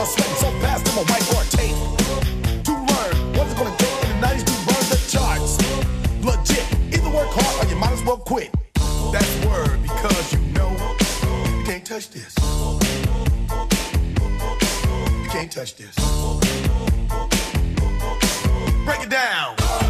are sweating so fast, I'm a whiteboard tape. To learn what's it gonna take in the 90s to burn the charts. Legit, either work hard or you might as well quit. That's word because you know you can't touch this. You can't touch this. Break it down.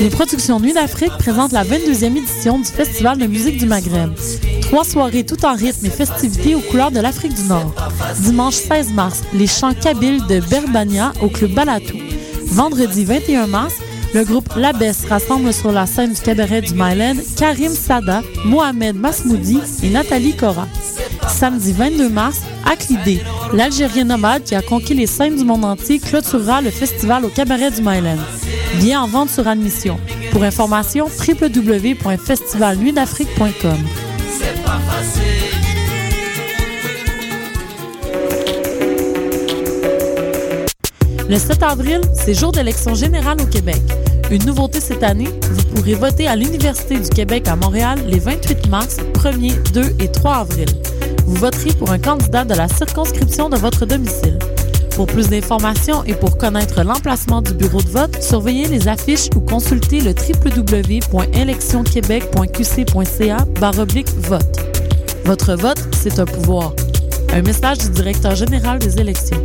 Les productions Nuit d'Afrique présentent la 22e édition du Festival de musique du Maghreb. Trois soirées tout en rythme et festivités aux couleurs de l'Afrique du Nord. Dimanche 16 mars, les chants kabyles de Berbania au Club Balatou. Vendredi 21 mars, le groupe Labès rassemble sur la scène du cabaret du Mylène Karim Sada, Mohamed Masmoudi et Nathalie Cora. Samedi 22 mars, Aklidé, l'Algérien nomade qui a conquis les scènes du monde entier, clôturera le festival au cabaret du Mylène. Bien en vente sur admission. Pour information, www.festivalnuitdafrique.com. Le 7 avril, c'est jour d'élection générale au Québec. Une nouveauté cette année, vous pourrez voter à l'Université du Québec à Montréal les 28 mars, 1er, 2 et 3 avril. Vous voterez pour un candidat de la circonscription de votre domicile. Pour plus d'informations et pour connaître l'emplacement du bureau de vote, surveillez les affiches ou consultez le www.électionquebec.qc.ca vote. Votre vote, c'est un pouvoir. Un message du directeur général des élections.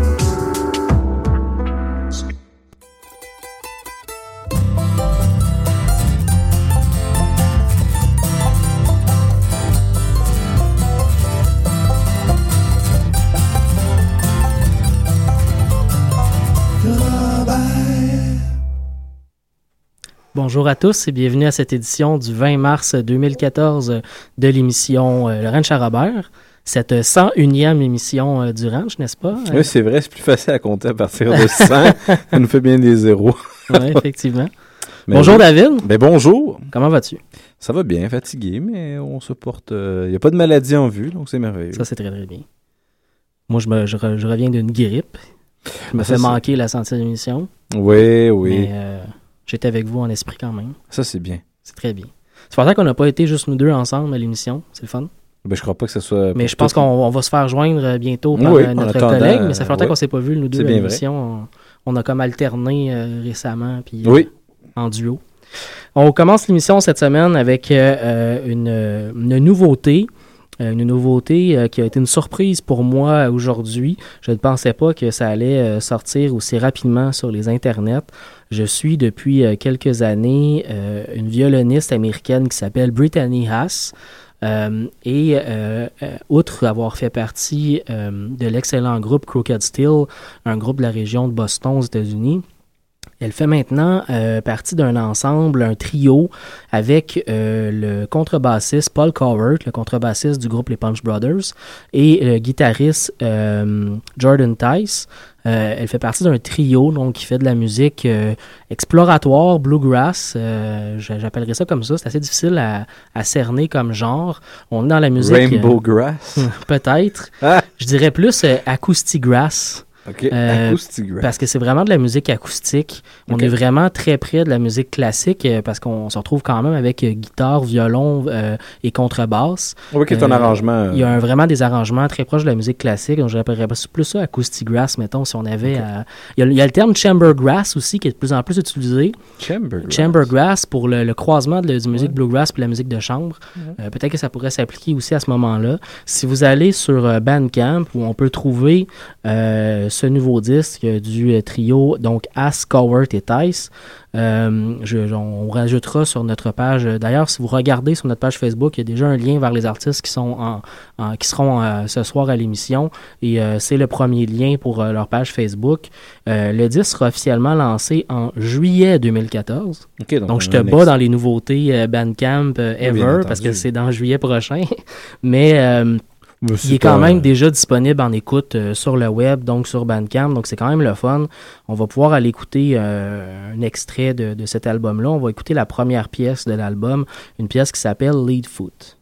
Bonjour à tous et bienvenue à cette édition du 20 mars 2014 de l'émission euh, Le Ranch à Robert. Cette 101e émission euh, du Ranch, n'est-ce pas? Oui, c'est vrai, c'est plus facile à compter à partir de 100. Ça nous fait bien des zéros. Oui, effectivement. Mais Bonjour oui. David, Ben bonjour. comment vas-tu? Ça va bien, fatigué, mais on se porte. Il n'y a pas de maladie en vue, donc c'est merveilleux. Ça, c'est très très bien. Moi, je, me, je, re- je reviens d'une grippe. Je me Ah, fais manquer la centième émission. Oui, oui. Mais euh, j'étais avec vous en esprit quand même. Ça, c'est bien. C'est très bien. C'est pour ça qu'on n'a pas été juste nous deux ensemble à l'émission. C'est le fun. Ben, je crois pas que ce soit. Mais je pense qu'on on va se faire joindre euh, bientôt par Oui, euh, notre collègue, mais ça fait longtemps euh, qu'on s'est pas vu, nous deux, à l'émission. On, on a comme alterné euh, récemment, puis euh, Oui. en duo. On commence l'émission cette semaine avec euh, une, une nouveauté. Euh, Une nouveauté euh, qui a été une surprise pour moi aujourd'hui. Je ne pensais pas que ça allait euh, sortir aussi rapidement sur les internets. Je suis depuis quelques années une violoniste américaine qui s'appelle Brittany Haas. Euh, et euh, outre avoir fait partie de l'excellent groupe Crooked Steel, un groupe de la région de Boston aux États-Unis, elle fait maintenant euh, partie d'un ensemble, un trio, avec euh, le contrebassiste Paul Cowart, le contrebassiste du groupe Les Punch Brothers, et le guitariste euh, Jordan Tice. Euh, elle fait partie d'un trio donc qui fait de la musique euh, exploratoire, bluegrass. euh, j'a- J'appellerais ça comme ça. C'est assez difficile à, à cerner comme genre. On est dans la musique. Rainbow Grass. Peut-être. Ah! Je dirais plus acoustic grass. OK. Euh, Acoustic Grass. parce que c'est vraiment de la musique acoustique. On est vraiment très près de la musique classique euh, parce qu'on se retrouve quand même avec euh, guitare, violon euh, et contrebasse. Oui, qui est un arrangement. Il y a un- vraiment des arrangements très proches de la musique classique. Donc, j'appellerais plus ça acoustic grass, mettons, si on avait Il, y a, il y a le terme chamber grass aussi qui est de plus en plus utilisé. Chamber Grass. Chamber grass pour le, le croisement de la musique bluegrass et la musique de chambre. Peut-être que ça pourrait s'appliquer aussi à ce moment-là. Si vous allez sur Bandcamp, où on peut trouver euh, ce nouveau disque du euh, trio, donc As, Cowart et Tice, euh, je- on rajoutera sur notre page. D'ailleurs, si vous regardez sur notre page Facebook, il y a déjà un lien vers les artistes qui sont en, en- qui seront euh, ce soir à l'émission. Et euh, c'est le premier lien pour euh, leur page Facebook. Euh, le disque sera officiellement lancé en juillet 2014. OK, Donc, on je te bats dans les nouveautés euh, Bandcamp euh, Oui, ever parce que c'est dans juillet prochain. Mais euh, Mais il c'est est quand pas- même déjà disponible en écoute euh, sur le web, donc sur Bandcamp. Donc, c'est quand même le fun. On va pouvoir aller écouter euh, un extrait de, de cet album-là. On va écouter la première pièce de l'album, une pièce qui s'appelle Lead Foot.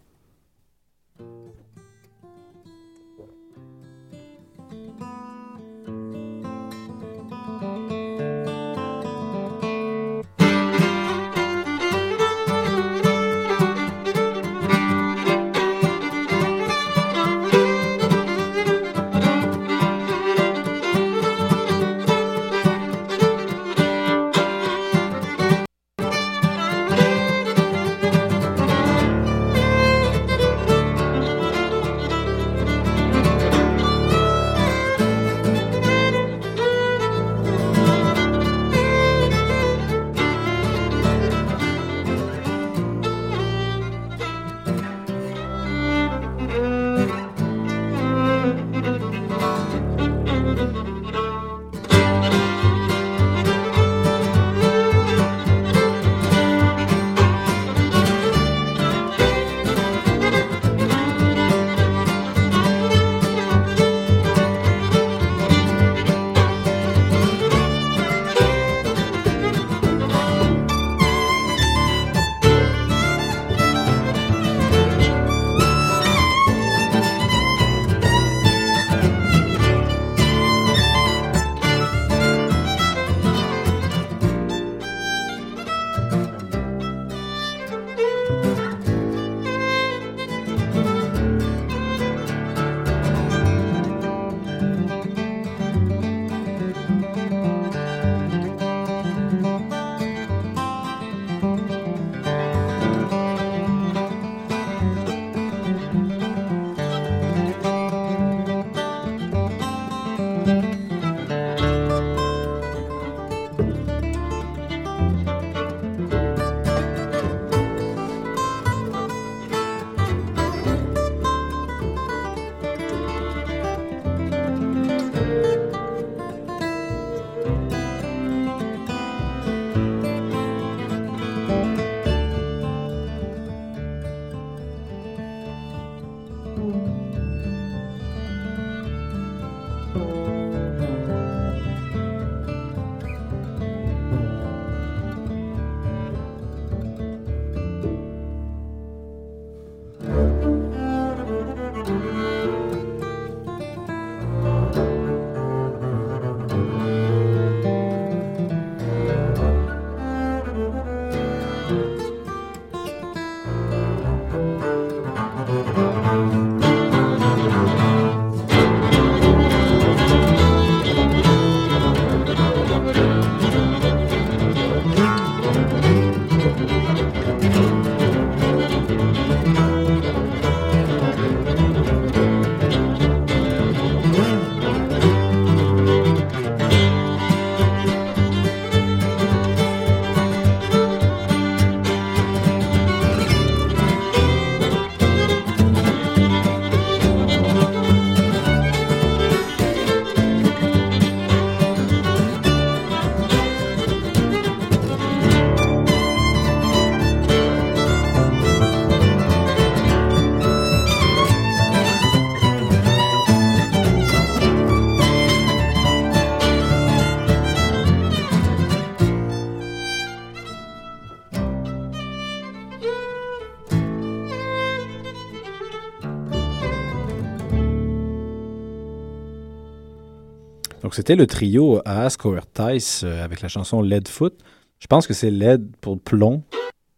C'était le trio Ask or Tice euh, avec la chanson Leadfoot. Je pense que c'est Lead pour plomb,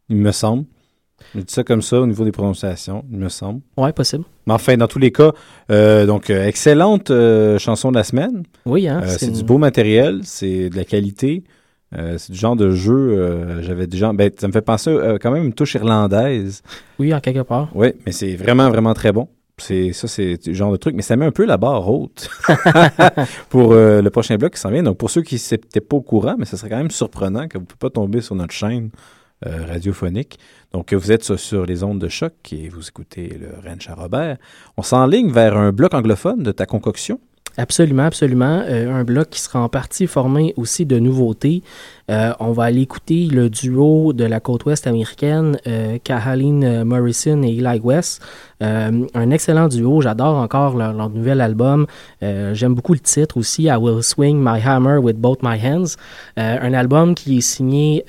il me semble. Je dis ça comme ça au niveau des prononciations, il me semble. Ouais, possible. Mais enfin, dans tous les cas, euh, donc, euh, excellente euh, chanson de la semaine. Oui, hein. C'est une- du beau matériel, c'est de la qualité. C'est du genre de jeu, j'avais déjà. Ben, ça me fait penser quand même une touche irlandaise. Oui, en quelque part. Oui, mais c'est vraiment, vraiment très bon. C'est ça, c'est le genre de truc, mais ça met un peu la barre haute pour euh, le prochain bloc qui s'en vient. Donc, pour ceux qui n'étaient pas au courant, mais ça serait quand même surprenant que vous ne pouvez pas tomber sur notre chaîne euh, radiophonique. Donc, vous êtes sur, sur les ondes de choc et vous écoutez le Ranch à Robert. On s'enligne vers un bloc anglophone de ta concoction. Absolument, absolument. Euh, un bloc qui sera en partie formé aussi de nouveautés. Euh, on va aller écouter le duo de la côte ouest américaine, euh, Kahaleen Morrison et Eli West. Euh, un excellent duo. J'adore encore leur, nouvel album. Euh, J'aime beaucoup le titre aussi, I Will Swing My Hammer with Both My Hands. Euh, un album qui est signé...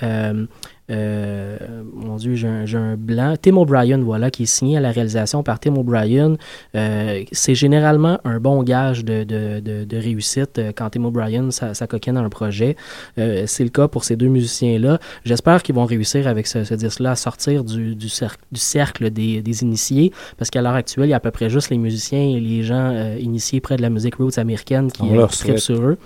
euh, mon Dieu, j'ai un, blanc. Tim O'Brien, voilà, qui est signé à la réalisation par Tim O'Brien. Euh, c'est généralement un bon gage de, de, de, de réussite euh, quand Tim O'Brien ça, ça coquine un projet. Euh, c'est le cas pour ces deux musiciens-là. J'espère qu'ils vont réussir avec ce, ce disque-là à sortir du, du, cercle, du cercle des, des initiés, parce qu'à l'heure actuelle, il y a à peu près juste les musiciens et les gens initiés près de la musique roots américaine qui, qui trippent sur eux.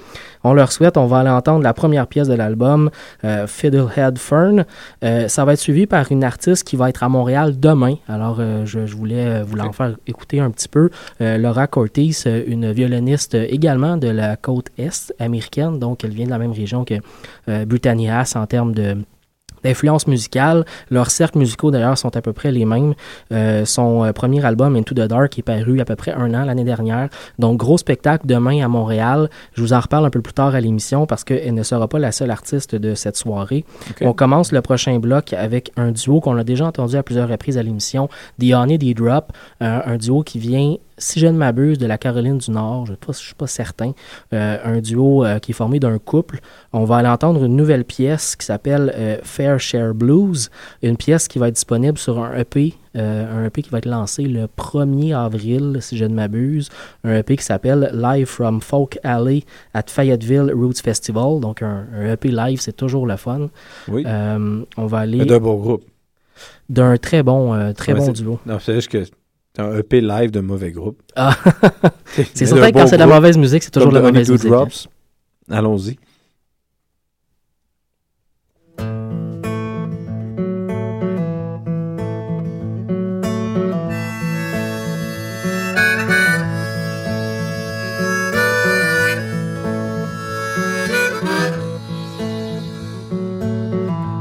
On leur souhaite, on va aller entendre la première pièce de l'album, euh, Fiddlehead Fern. Euh, ça va être suivi par une artiste qui va être à Montréal demain. Alors, euh, je, je voulais euh, vous l'en faire écouter un petit peu. Laura Cortés, euh, une violoniste également de la côte est américaine, donc elle vient de la même région que Britannia en termes de d'influence musicale. Leurs cercles musicaux, d'ailleurs, sont à peu près les mêmes. Euh, son euh, premier album, Into the Dark, est paru à peu près un an l'année dernière. Donc, gros spectacle demain à Montréal. Je vous en reparle un peu plus tard à l'émission parce qu'elle ne sera pas la seule artiste de cette soirée. On commence le prochain bloc avec un duo qu'on a déjà entendu à plusieurs reprises à l'émission, The Honey The Drop, euh, un duo qui vient, si je ne m'abuse, de la Caroline du Nord, je ne suis pas certain, Euh, un duo euh, qui est formé d'un couple. On va aller entendre une nouvelle pièce qui s'appelle euh, Fair Share Blues, une pièce qui va être disponible sur un EP, un EP qui va être lancé le 1er avril, si je ne m'abuse, un EP qui s'appelle Live from Folk Alley at Fayetteville Roots Festival, donc un, un EP live, c'est toujours le fun. Oui. On va aller d'un beau groupe. d'un très bon, très Ouais, bon duo. Non, c'est juste que un EP live de mauvais groupe. Ah. c'est certain que quand c'est de la mauvaise musique, c'est toujours de la mauvaise musique. hein. Drops. Allons-y.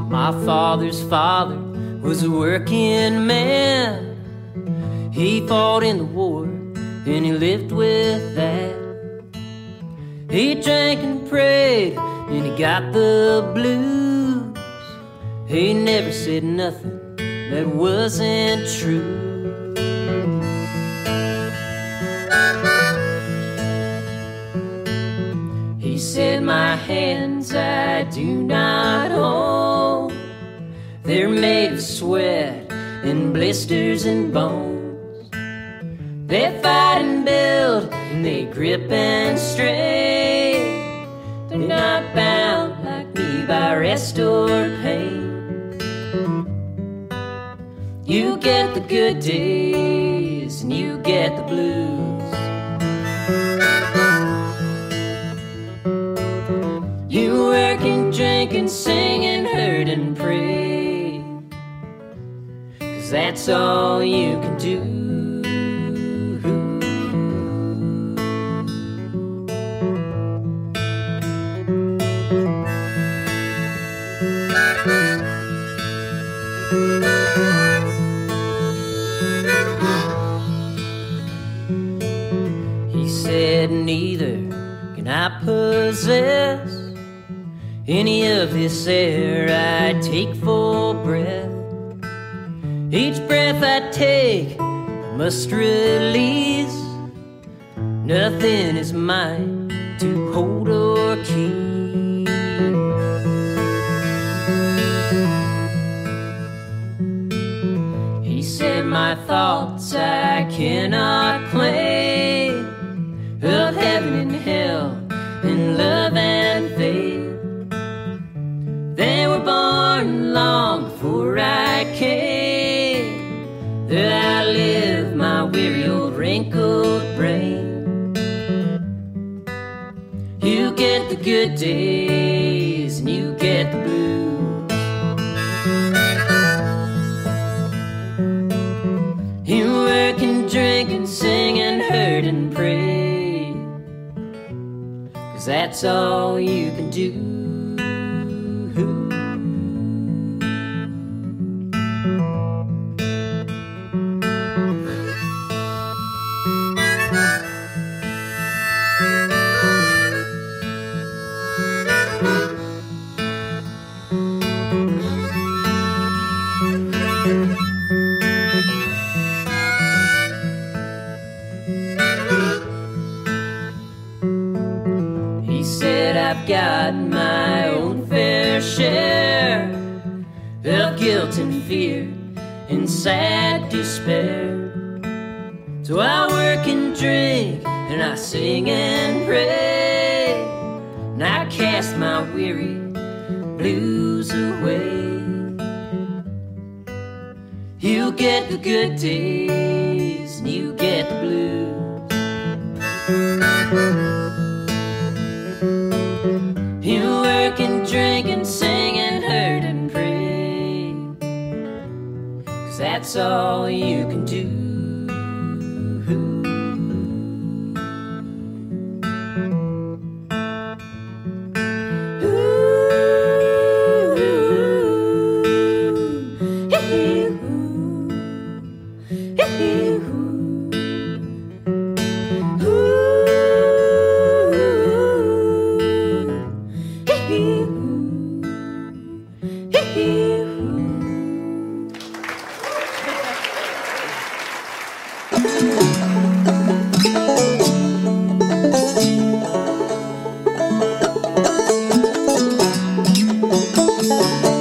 My father's father was a working man. He fought in the war and he lived with that. He drank and prayed and he got the blues. He never said nothing that wasn't true. He said, My hands I do not own. They're made of sweat and blisters and bones. They fight and build, and they grip and strain. They're not bound like me by rest or pain. You get the good days, and you get the blues. You work and drink and sing and hurt and pray. Cause that's all you can do. Neither can I possess any of this air I take for breath. Each breath I take, I must release. Nothing is mine to hold or keep. He said, My thoughts I cannot claim of heaven and hell in love and faith. They were born long before I came. There I live my weary old wrinkled brain. You get the good days and you get the blues. sing and hurt and pray. Cause that's all you can do. Guilt and fear and sad despair. So I work and drink and I sing and pray and I cast my weary blues away. You get the good days and you get the blues. You work and drink and sing that's all you can do. Fiddlehead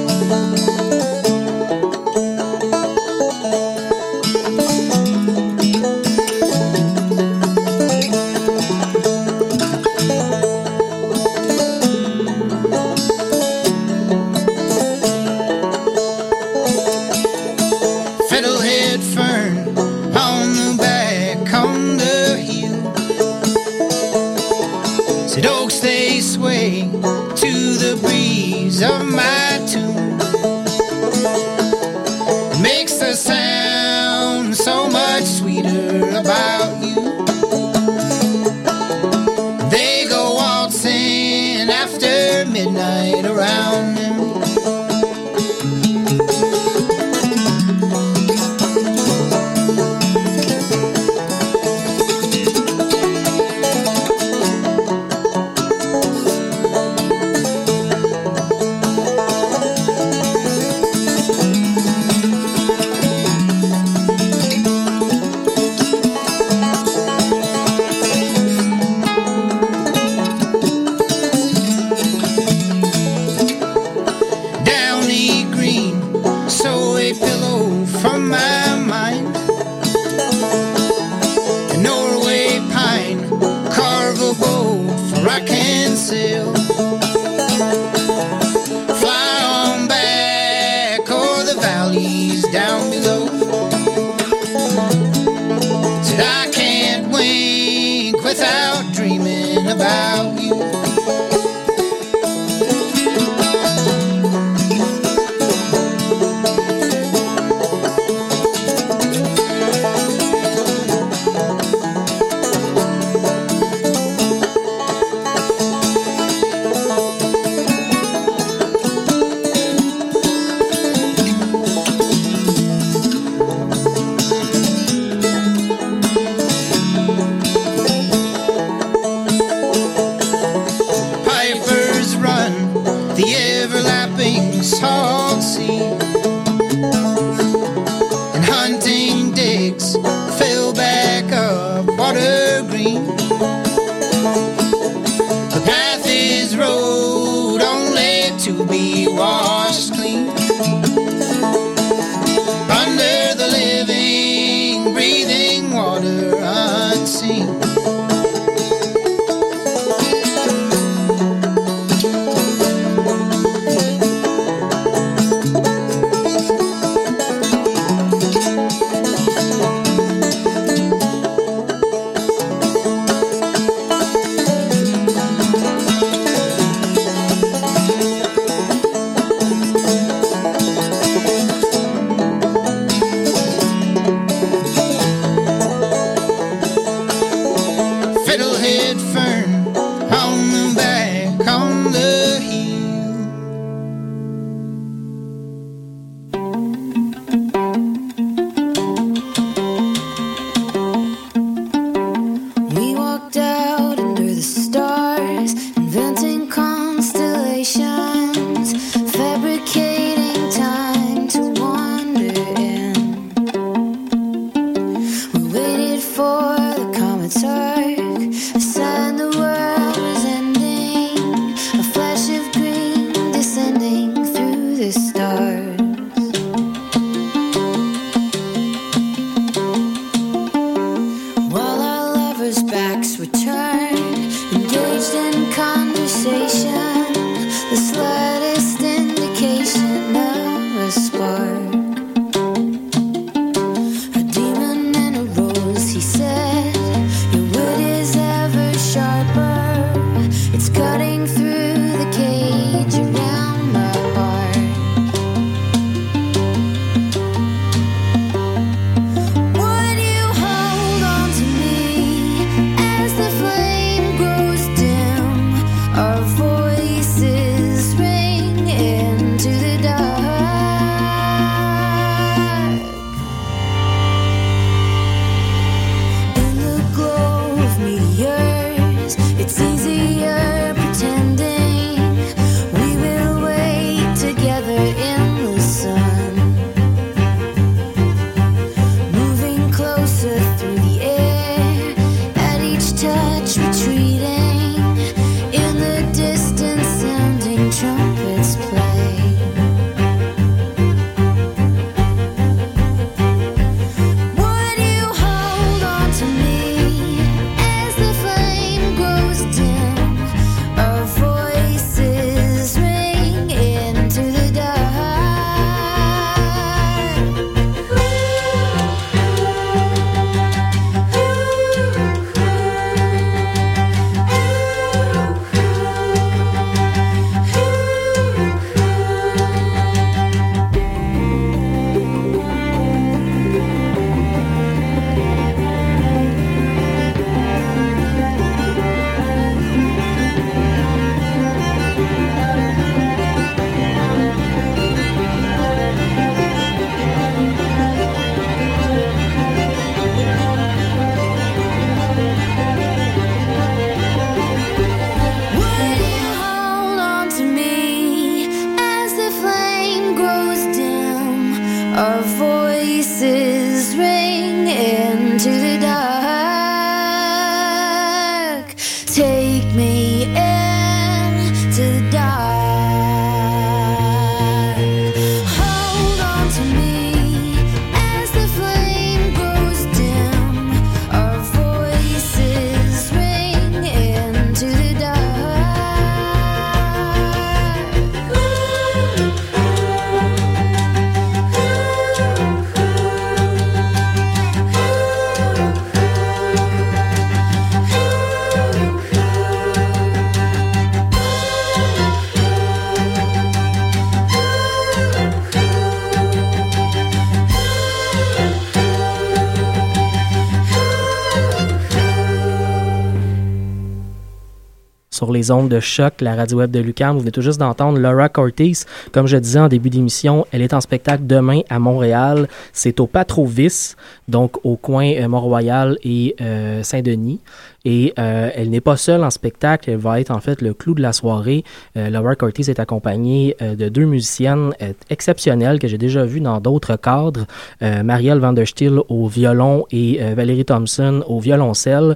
les ondes de choc, la radio web de Lucam. Vous venez tout juste d'entendre Laura Cortés. Comme je disais en début d'émission, elle est en spectacle demain à Montréal. C'est au Patrovis, donc au coin euh, Mont-Royal et euh, Saint-Denis. Et euh, elle n'est pas seule en spectacle, elle va être en fait le clou de la soirée. Euh, Laura Cortés est accompagnée euh, de deux musiciennes euh, exceptionnelles que j'ai déjà vues dans d'autres cadres. Marielle Van der Stiel au violon et Valérie Thompson au violoncelle.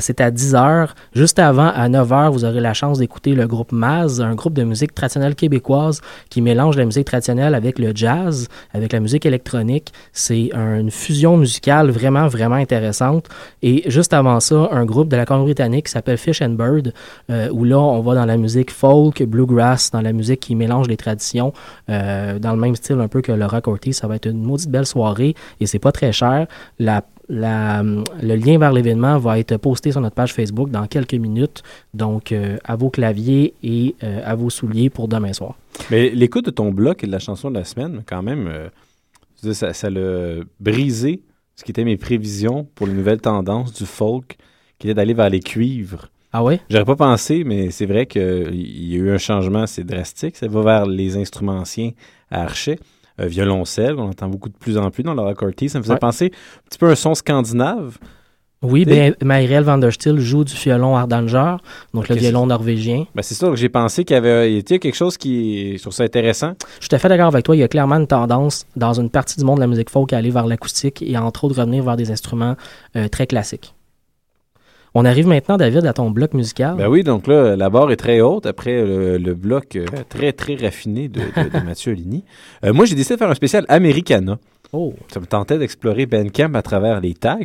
C'est à 10h. Juste avant, à 9h, vous aurez la chance d'écouter le groupe Maz, un groupe de musique traditionnelle québécoise qui mélange la musique traditionnelle avec le jazz, avec la musique électronique. C'est un- une fusion musicale vraiment, vraiment intéressante. Et juste avant ça, un groupe de la Colombie-Britannique qui s'appelle Fish and Bird, euh, où là, on va dans la musique folk, bluegrass, dans la musique qui mélange les traditions, euh, dans le même style un peu que Laura Cortés. Ça va être une maudite belle soirée et c'est pas très cher. La le lien vers l'événement va être posté sur notre page Facebook dans quelques minutes. Donc, euh, à vos claviers et à vos souliers pour demain soir. Mais l'écoute de ton bloc et de la chanson de la semaine, quand même, ça, ça l'a brisé ce qui était mes prévisions pour les nouvelles tendances du folk, qui était d'aller vers les cuivres. Ah ouais? J'aurais pas pensé, mais c'est vrai qu'il y a eu un changement assez drastique. Ça va vers les instruments anciens à archet. Euh, violoncelle, on entend beaucoup de plus en plus dans Laura Cortés. Ça me faisait Ouais. penser un petit peu à un son scandinave. Oui, ben, Marielle van der Stiel joue du violon ardanger, donc le violon norvégien. Ben, c'est ça que j'ai pensé qu'il y avait il y a quelque chose qui, je trouve ça intéressant. Je suis tout à fait d'accord avec toi. Il y a clairement une tendance dans une partie du monde de la musique folk à aller vers l'acoustique et entre autres revenir vers des instruments euh, très classiques. On arrive maintenant, David, à ton bloc musical. Ben oui, donc là, la barre est très haute après le, le bloc euh, très, très raffiné de, de- de Mathieu Aligny. Euh, moi, j'ai décidé de faire un spécial Americana. Oh, Ça me tentait d'explorer Bandcamp à travers les tags.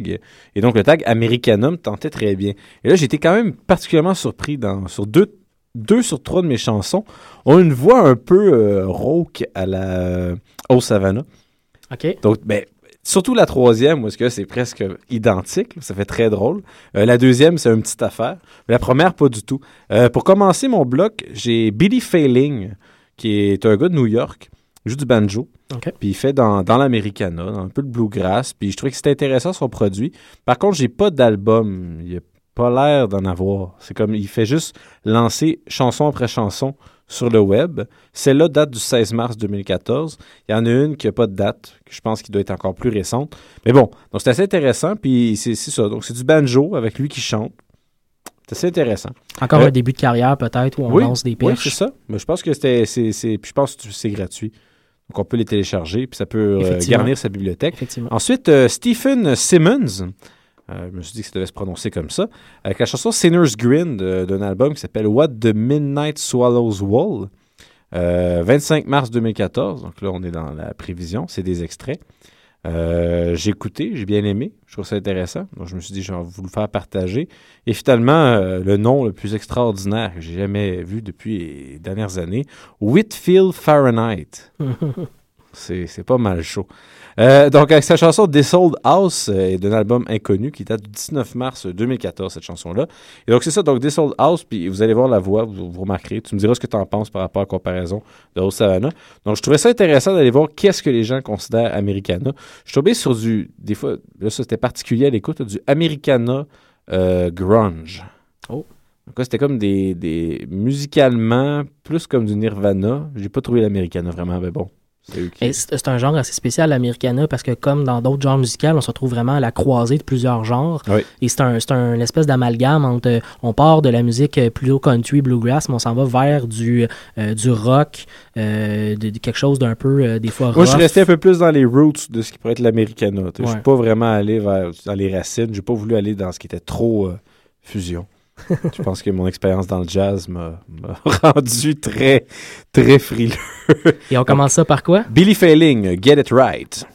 Et donc, le tag Americana me tentait très bien. Et là, j'étais quand même particulièrement surpris dans, sur deux, deux sur trois de mes chansons ont une voix un peu euh, rauque à la euh, Au Savannah. OK. Donc, ben, surtout la troisième, où est-ce que c'est presque identique. là, ça fait très drôle. Euh, la deuxième, c'est une petite affaire. La première, pas du tout. Euh, pour commencer mon bloc, j'ai Billy Failing, qui est un gars de New York. Il joue du banjo. Puis il fait dans, dans l'Americana, dans un peu de bluegrass. Puis je trouvais que c'était intéressant son produit. Par contre, j'ai pas d'album. Il a pas l'air d'en avoir. C'est comme, il fait juste lancer chanson après chanson sur le web. Celle-là date du 16 mars 2014. Il y en a une qui n'a pas de date, que je pense qu'il doit être encore plus récente. Mais bon, donc c'est assez intéressant. Puis c'est ça. Donc c'est du banjo avec lui qui chante. C'est assez intéressant. Encore Euh, un début de carrière, peut-être, où on oui, lance des Oui, perches. c'est ça. Mais je pense que c'était, c'est, c'est- puis je pense que c'est gratuit. Donc on peut les télécharger, puis ça peut euh, garnir sa bibliothèque. Effectivement. Ensuite, euh, Stephen Simmons. Euh, je me suis dit que ça devait se prononcer comme ça. Avec la chanson Sinner's Grin d'un album qui s'appelle What the Midnight Swallows Wall. Euh, 25 mars 2014. Donc là, on est dans la prévision. C'est des extraits. Euh, j'ai écouté, j'ai bien aimé. Je trouve ça intéressant. Donc je me suis dit, je vais vous le faire partager. Et finalement, euh, le nom le plus extraordinaire que j'ai jamais vu depuis les dernières années, Whitfield Fahrenheit. C'est pas mal chaud. Euh, donc, avec sa chanson Disold House, euh, est d'un album inconnu qui date du 19 mars 2014, cette chanson-là. Et donc, c'est ça, donc Disold House, puis vous allez voir la voix, vous, vous remarquerez. Tu me diras ce que tu en penses par rapport à la comparaison de Rose Savannah. Donc, je trouvais ça intéressant d'aller voir qu'est-ce que les gens considèrent Americana. Je suis tombé sur du, des fois, là, ça c'était particulier à l'écoute, du Americana euh, grunge. Oh. Donc c'était comme des, des musicalement plus comme du Nirvana. J'ai pas trouvé l'Americana vraiment, mais bon, c'est un genre assez spécial, l'Americana, parce que comme dans d'autres genres musicaux, on se retrouve vraiment à la croisée de plusieurs genres. Et c'est un, un espèce d'amalgame. Euh, on part de la musique euh, plutôt country, bluegrass, mais on s'en va vers du, euh, du rock, quelque chose d'un peu, des fois rough. Moi, je suis resté un peu plus dans les roots de ce qui pourrait être l'Americana. Ouais. Je suis pas vraiment allé vers, dans les racines. Je n'ai pas voulu aller dans ce qui était trop fusion. je pense que mon expérience dans le jazz m'a rendu très, très frileux. Et on commence ça par quoi? Billy Failing, Get It Right.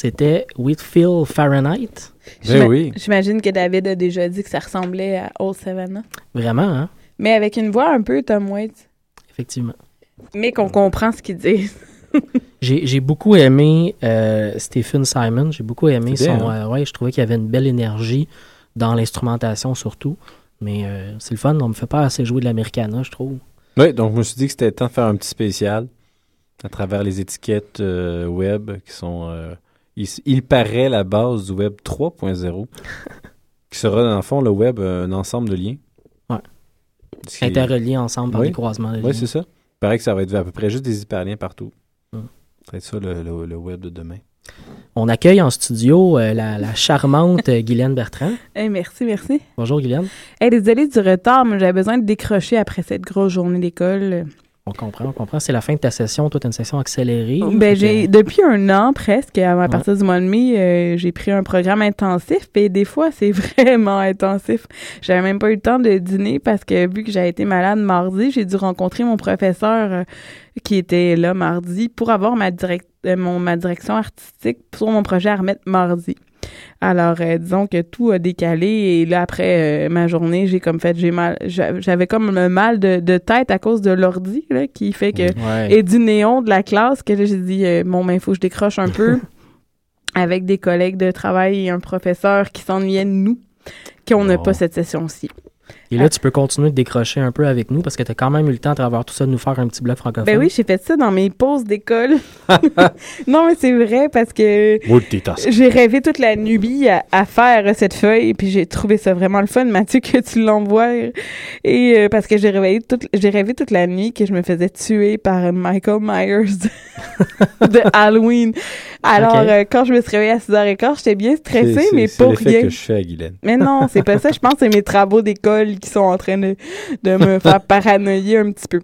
C'était Whitfield Fahrenheit. Eh j'imagine que David a déjà dit que ça ressemblait à Old Savannah. Vraiment, hein? Mais avec une voix un peu Tom Waits. Effectivement. Mais qu'on comprend ce qu'ils disent. j'ai beaucoup aimé euh, Stephen Simon. J'ai beaucoup aimé son. Hein? Euh, ouais, je trouvais qu'il y avait une belle énergie dans l'instrumentation surtout. Mais euh, c'est le fun. On me fait pas assez jouer de l'americana, je trouve. Oui, donc je me suis dit que c'était temps de faire un petit spécial à travers les étiquettes euh, web qui sont il, il paraît la base du web 3.0, qui sera dans le fond le web euh, un ensemble de liens. Ouais. Qui Interreliés ensemble par Oui. des croisements de Oui, liens. c'est ça. Il paraît que ça va être à peu près juste des hyperliens partout. Hum. Ça va être ça le, le- le web de demain. On accueille en studio euh, la, la charmante euh, Guylaine Bertrand. Eh, merci, merci. Bonjour Guylaine. Hey, désolée du retard, mais j'avais besoin de décrocher après cette grosse journée d'école. On comprend, on comprend. C'est la fin de ta session. Toi, tu une session accélérée. Ben, j'ai depuis un an presque, à partir du mois de mai, euh, j'ai pris un programme intensif. Et des fois, c'est vraiment intensif. J'avais même pas eu le temps de dîner parce que vu que j'avais été malade mardi, j'ai dû rencontrer mon professeur euh, qui était là mardi pour avoir ma direct euh, mon ma direction artistique sur mon projet à remettre mardi. Alors, euh, disons que tout a décalé et là, après euh, ma journée, j'ai comme fait, j'ai mal, j'a- j'avais comme un mal de, de tête à cause de l'ordi, là, qui fait que, Ouais. et du néon de la classe, que là, j'ai dit, euh, bon, ben, il faut que je décroche un peu avec des collègues de travail et un professeur qui s'ennuyait de nous, qu'on n'a pas cette session-ci. Et là, tu peux continuer de décrocher un peu avec nous parce que tu as quand même eu le temps à travers tout ça de nous faire un petit bloc francophone. Ben oui, j'ai fait ça dans mes pauses d'école. non, mais c'est vrai parce que j'ai rêvé toute la nuit à, à faire cette feuille, puis j'ai trouvé ça vraiment le fun, Mathieu, que tu l'envoies. Et euh, parce que j'ai rêvé toute, j'ai rêvé toute la nuit que je me faisais tuer par Michael Myers de, Halloween. Alors, euh, quand je me suis réveillée à 6h15, j'étais bien stressée, C'est- c'est- mais c'est pour rien. que je fais à Guylaine. Mais non, c'est pas ça. Je pense que c'est mes travaux d'école qui sont en train de, me faire paranoïer un petit peu.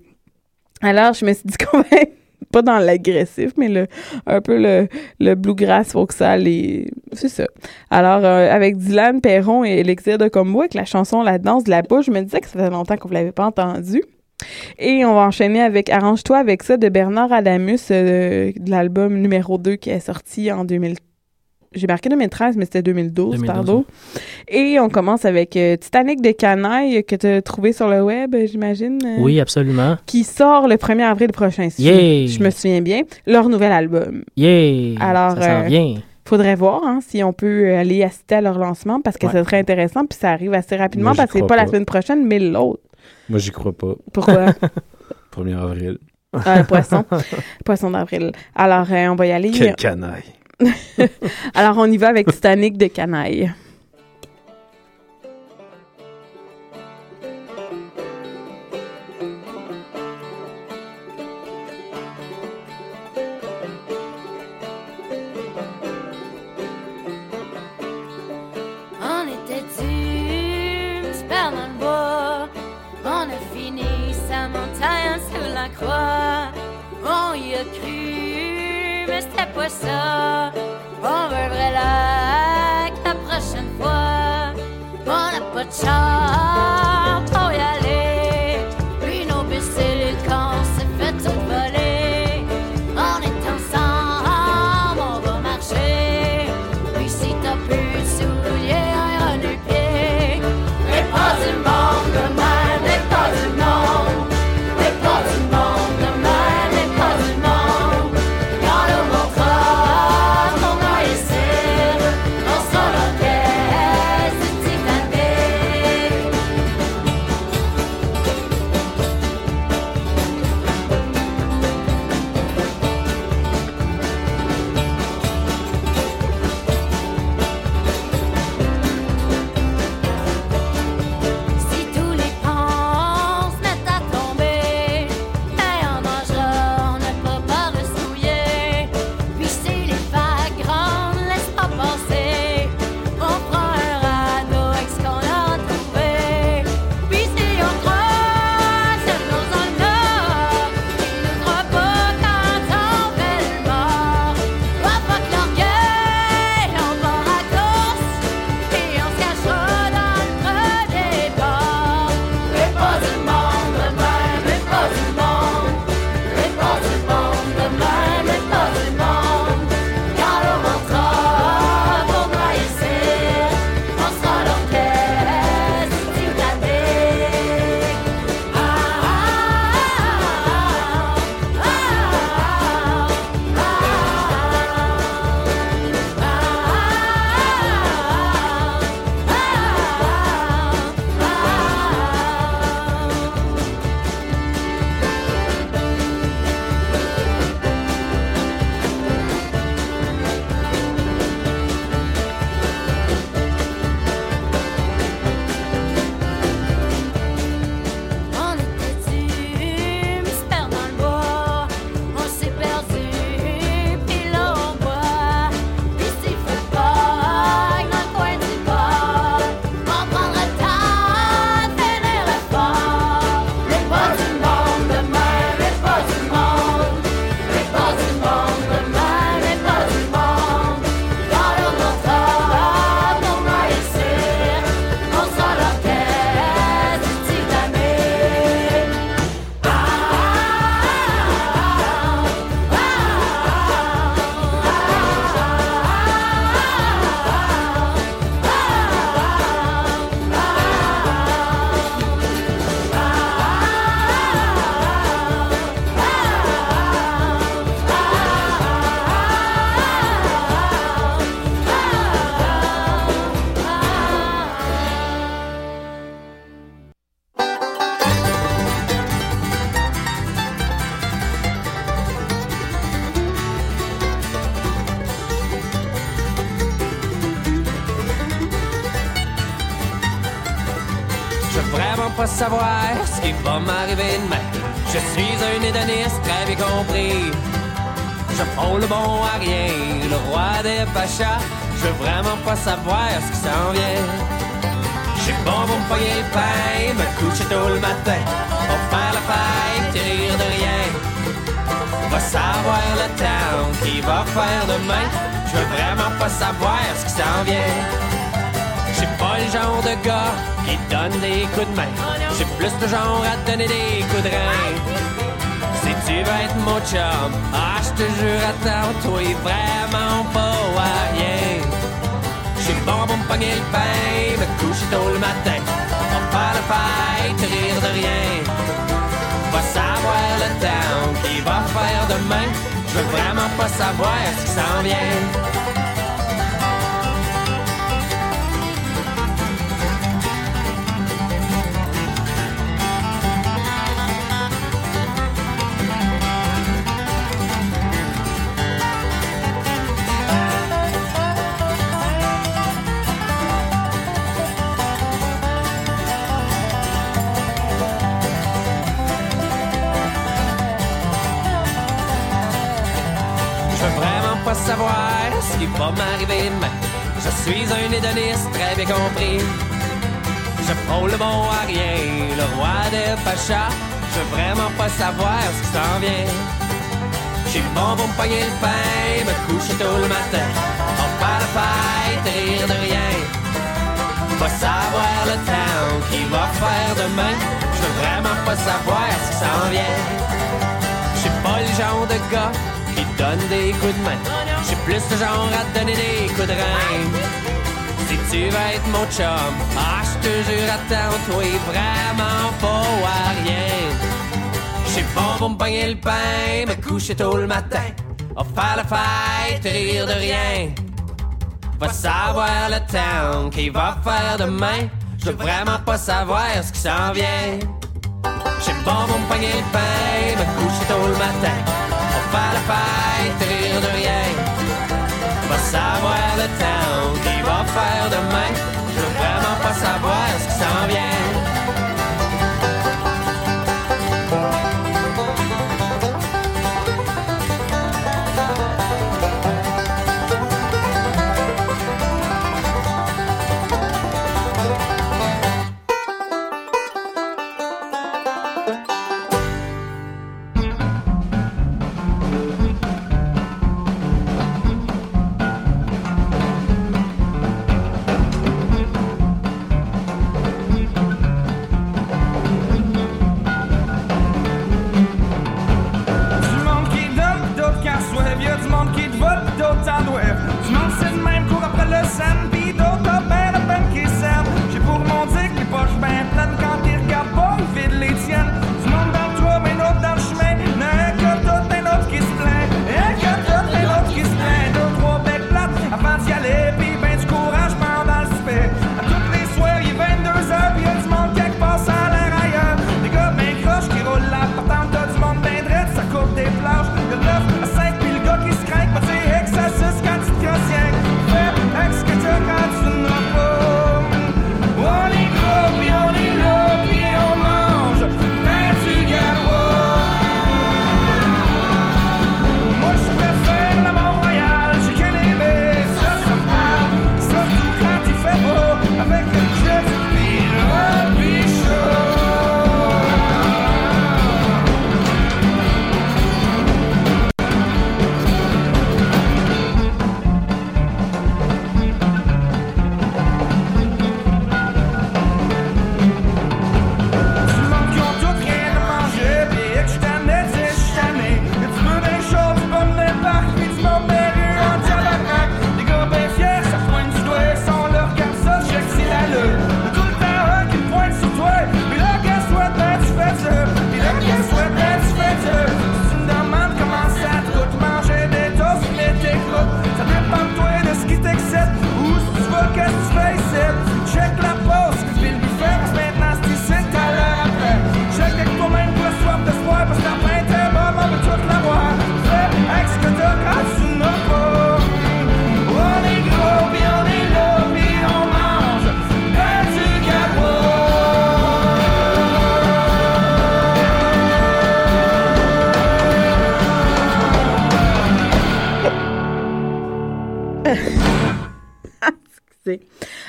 Alors, je me suis dit qu'on va être pas dans l'agressif, mais le, un peu le, le bluegrass voxal et c'est ça. Alors, euh, avec Dylan Perron et Elixir de Combo, avec la chanson La danse de la bouche, je me disais que ça faisait longtemps qu'on ne l'avait pas entendu. Et on va enchaîner avec Arrange-toi avec ça de Bernard Adamus, euh, de l'album numéro 2 qui est sorti en 2000. J'ai marqué 2013, mais c'était 2012, 2012, pardon. Et on commence avec euh, Titanic de Canaille que tu as trouvé sur le web, euh, j'imagine. euh, Oui, absolument. Qui sort le 1er avril prochain. si Yeah! Je me souviens bien. Leur nouvel album. Yeah! Alors, ça s'en euh, vient. Faudrait voir hein, si on peut euh, aller assister à leur lancement parce que Ouais. ça serait intéressant. Puis ça arrive assez rapidement Moi, parce que c'est crois pas, la pas. semaine prochaine, mais l'autre. Moi, j'y crois pas. Pourquoi? 1er avril. Ah, le poisson. poisson d'avril. Alors, euh, on va y aller. Quelle canaille. Alors, on y va avec Titanic de Canaille. On a fini sa montagne sous la croix. On y a cru, mais c'était pas ça. On veut lac la prochaine fois. On n'a pas de char Je veux vraiment pas savoir ce qui s'en vient. J'ai bon payer le pain, me coucher tôt le matin. Pour faire la et rire de rien. Va savoir le temps qui va faire demain. Je veux vraiment pas savoir ce qui s'en vient. J'ai pas le genre de gars qui donne des coups de main. J'ai plus le genre à donner des coups de rein. Si tu veux être mon chum, ah, je te jure, attends, toi, vraiment pas à rien. Bon pour me pogner le pain, me coucher tôt le matin. On faire la fête, rire de rien. Va savoir le temps qui va faire demain. Je veux vraiment pas savoir ce qui s'en vient. Je suis un hédoniste très bien compris. Je prends le bon à rien, le roi des pachas. Je veux vraiment pas savoir ce qui s'en vient. J'ai bon pour me pogner le pain, me coucher tôt le matin. On faire la fête, rire de rien. Va savoir le temps qui va faire demain. Je veux vraiment pas savoir ce qui s'en vient. J'ai pas le genre de gars qui donne des coups de main. J'ai plus le genre à donner des coups de rein. Si tu veux être mon chum, ah, je te jure, attends, toi, vraiment pas à rien. J'ai bon pour me pogner le pain, me coucher tôt le matin. On faire la fête, rire de rien. Va savoir le temps qui va faire demain. Je veux vraiment pas savoir ce qui s'en vient. J'ai bon me pogner le pain, me coucher tôt le matin. On faire la fête, rire de rien. Savoir le temps qui va faire demain. Je veux vraiment pas savoir ce qui s'en vient.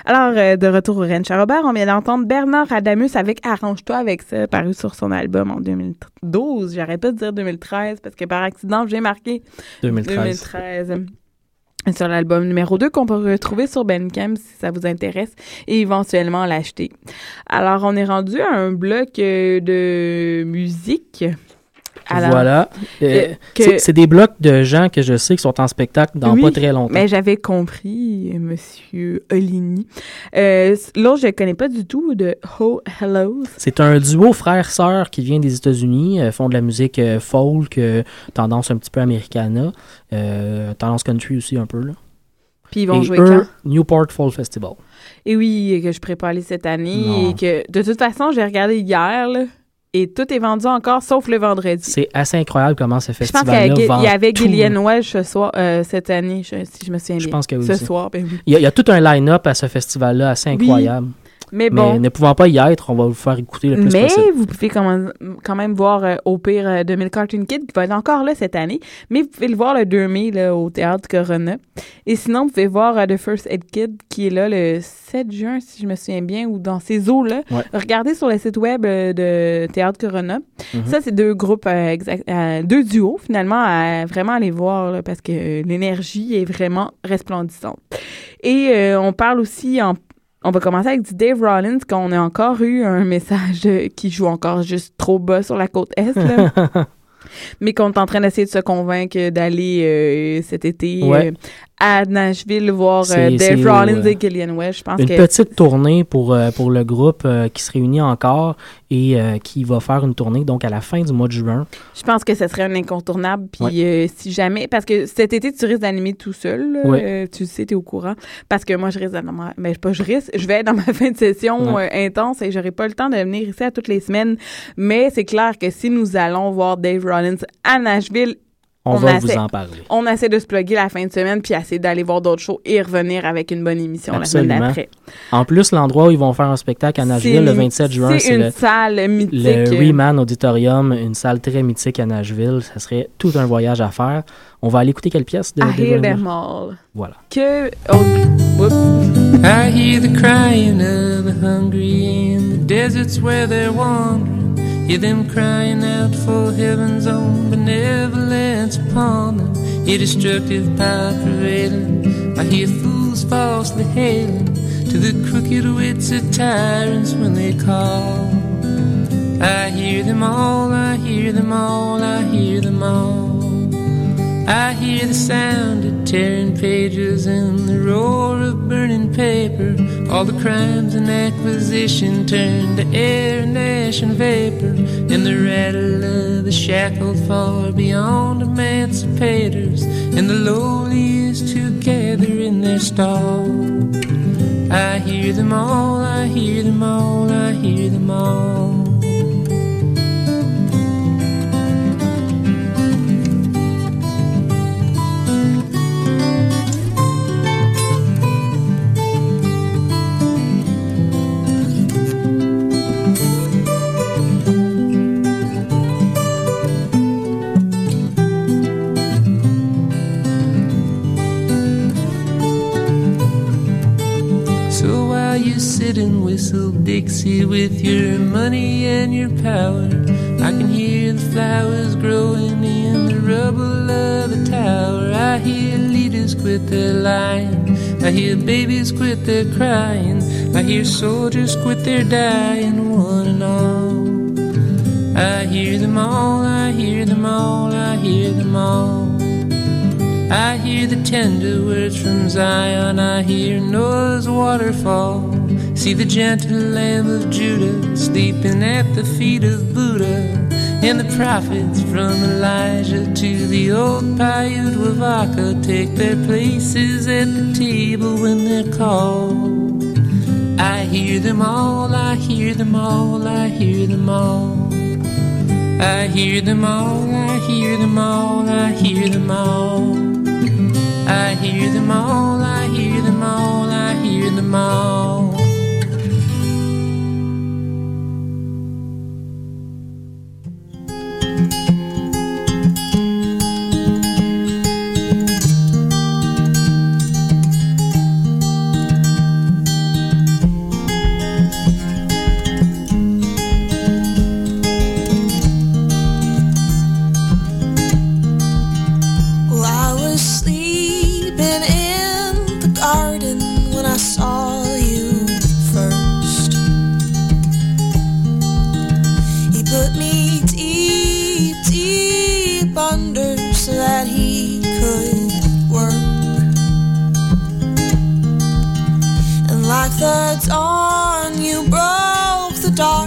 Alors, euh, de retour au Ranch à Robert, on vient d'entendre Bernard Adamus avec Arrange-toi avec ça, paru sur son album en 2012. J'arrête pas de dire 2013 parce que par accident, j'ai marqué 2013. 2013. Sur l'album numéro 2 qu'on peut retrouver sur Bandcamp si ça vous intéresse et éventuellement l'acheter. Alors, on est rendu à un bloc euh, de musique. Alors, voilà. Euh, que- c'est- des blocs de gens que je sais qui sont en spectacle dans Oui, pas très longtemps. Mais j'avais compris, euh, Monsieur Oligny. Euh, L'autre, je ne connais pas du tout de Ho Hellos. C'est un duo frère-sœur qui vient des États-Unis, euh, font de la musique euh, folk, tendance un petit peu americana, tendance country aussi un peu. Là. Puis ils vont Et jouer eux, quand? Newport Fall Festival. Et oui, que je prépare cette année. Non. Et que, de toute façon, j'ai regardé hier, là, et tout est vendu encore, sauf le vendredi. C'est assez incroyable comment ce Je pense festival-là qu'il y, avait. Gillian Welch ce soir, euh, cette année, je- si je me souviens Je bien. pense que oui Ce aussi. soir, ben oui. Il y, a, il y a tout un line-up à ce festival-là assez incroyable. Mais bon. ne pouvant pas y être, on va vous faire écouter le plus Mais possible. vous pouvez quand même, quand même voir euh, au pire euh, 2000 Cartoon Kid qui va être encore là cette année. Mais vous pouvez le voir le 2 mai là, au Théâtre Corona. Et sinon, vous pouvez voir euh, The First Aid Kid qui est là le 7 juin, si je me souviens bien, ou dans ces eaux-là. Ouais. Regardez sur le site web euh, de Théâtre Corona. Mhm. Ça, c'est deux groupes, euh, exact- euh, deux duos finalement à vraiment aller voir là, parce que euh, l'énergie est vraiment resplendissante. Et euh, on parle aussi en on va commencer avec du Dave Rollins, qu'on a encore eu un message euh, qui joue encore juste trop bas sur la côte Est. mais qu'on est en train d'essayer de se convaincre d'aller euh, cet été Ouais. euh, à Nashville voir euh, Dave Rollins et Gillian Welch. Je pense Une que petite tournée pour, pour le groupe qui se réunit encore et qui va faire une tournée donc à la fin du mois de juin. je pense que ce serait un incontournable. Puis Ouais. si jamais, parce que cet été tu risques d'animer tout seul, Ouais. tu le sais, t'es au courant. Parce que moi je risque, ma, mais pas je risque, je vais être dans ma fin de session Ouais. euh, intense et j'aurai pas le temps de venir ici à toutes les semaines. Mais c'est clair que si nous allons voir Dave Rollins à Nashville On, va essaie- vous en parler. On essaie de se plugger la fin de semaine puis essayer d'aller voir d'autres shows et revenir avec une bonne émission la Absolument. semaine d'après. En plus, l'endroit où ils vont faire un spectacle à Nashville le C'est- 27 juin, C'est c'est une le, salle mythique. le Reman Auditorium, une salle très mythique à Nashville. Ça serait tout un voyage à faire. On va aller écouter quelle pièce de I de hear them all. Voilà. Que. Oh. I hear the crying of the hungry in the deserts where they're wandering. Hear them crying out for heaven's own benevolence upon them. Hear destructive power prevailing. I hear fools falsely hailing to the crooked wits of tyrants when they call. I hear them all, I hear them all, I hear them all. I hear the sound of tearing pages and the roar of burning paper. All the crimes and acquisition turned to air and ash and vapor. And the rattle of the shackled far beyond emancipators. And the lowliest who gather in their stall. I hear them all, I hear them all, I hear them all. Sit and whistle Dixie with your money and your power, I can hear the flowers growing in the rubble of the tower. I hear leaders quit their lying. I hear babies quit their crying. I hear soldiers quit their dying, one and all. I hear them all, I hear them all, I hear them all. I hear the tender words from Zion. I hear Noah's waterfall. See the gentle Lamb of Judah sleeping at the feet of Buddha. And the prophets from Elijah to the old Paiute Wavaka take their places at the table when they're called. I hear them all, I hear them all, I hear them all. I hear them all, I hear them all, I hear them all. I hear them all, I hear them all, I hear them all.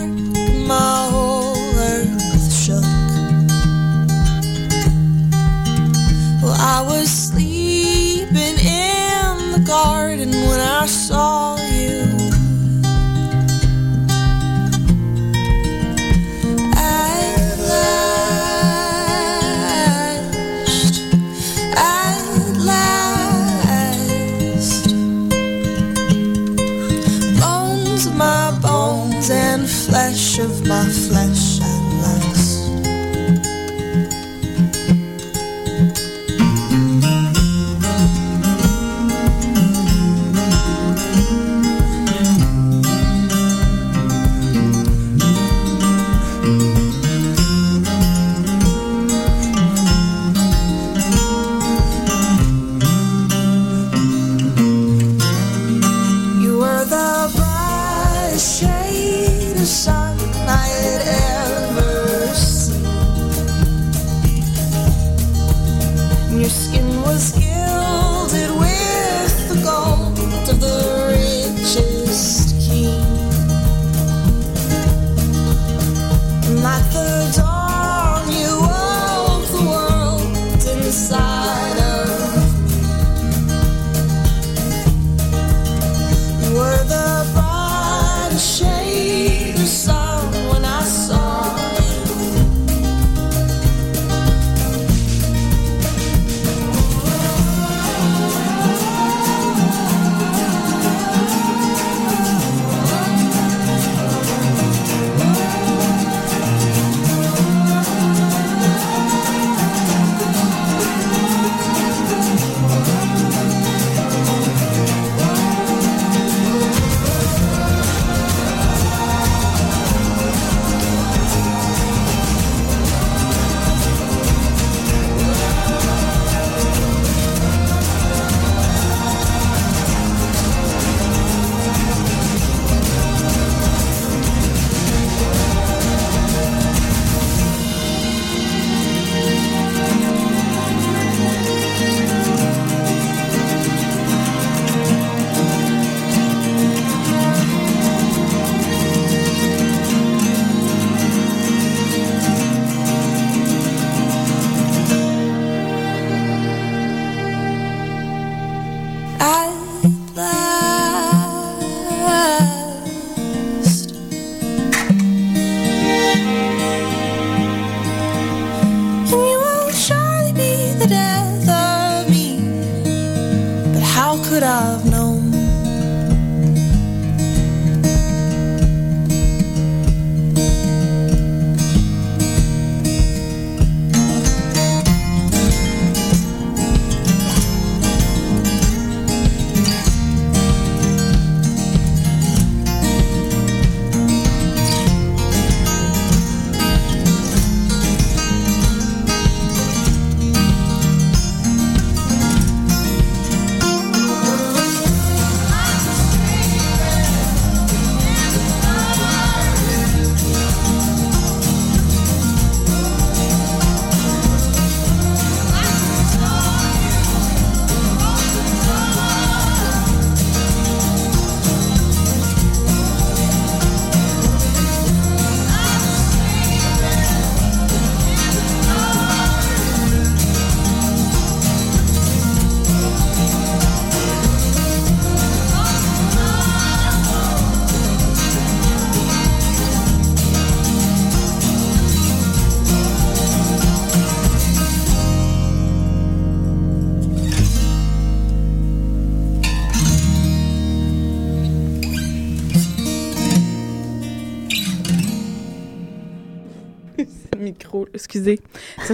My whole earth shook. Well, I was love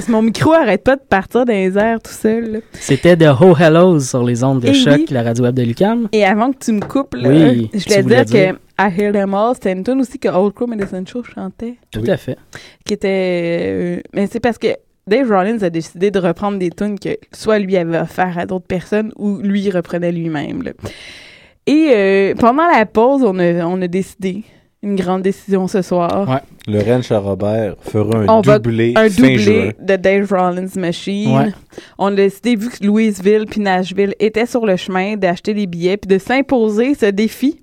mon micro arrête pas de partir dans les airs tout seul. C'était de Ho Hellos sur les ondes de Eh choc, oui. la radio web de Lucam. Et avant que tu me coupes, là, Oui, je voulais dire, dire. que I Hear Them All, c'était une tune aussi que Old Crow Medicine Show chantait. Tout à fait. Qui était. euh, mais c'est parce que Dave Rollins a décidé de reprendre des tunes que soit lui avait offert à d'autres personnes ou lui reprenait lui-même. Et euh, pendant la pause, on a, on a décidé une grande décision ce soir. Ouais. Le Ren Charrobert fera un On va- doublé un fin doublé juin. de Dave Rollins Machine. Ouais. On a décidé, vu que Louisville puis Nashville étaient sur le chemin, d'acheter des billets puis de s'imposer ce défi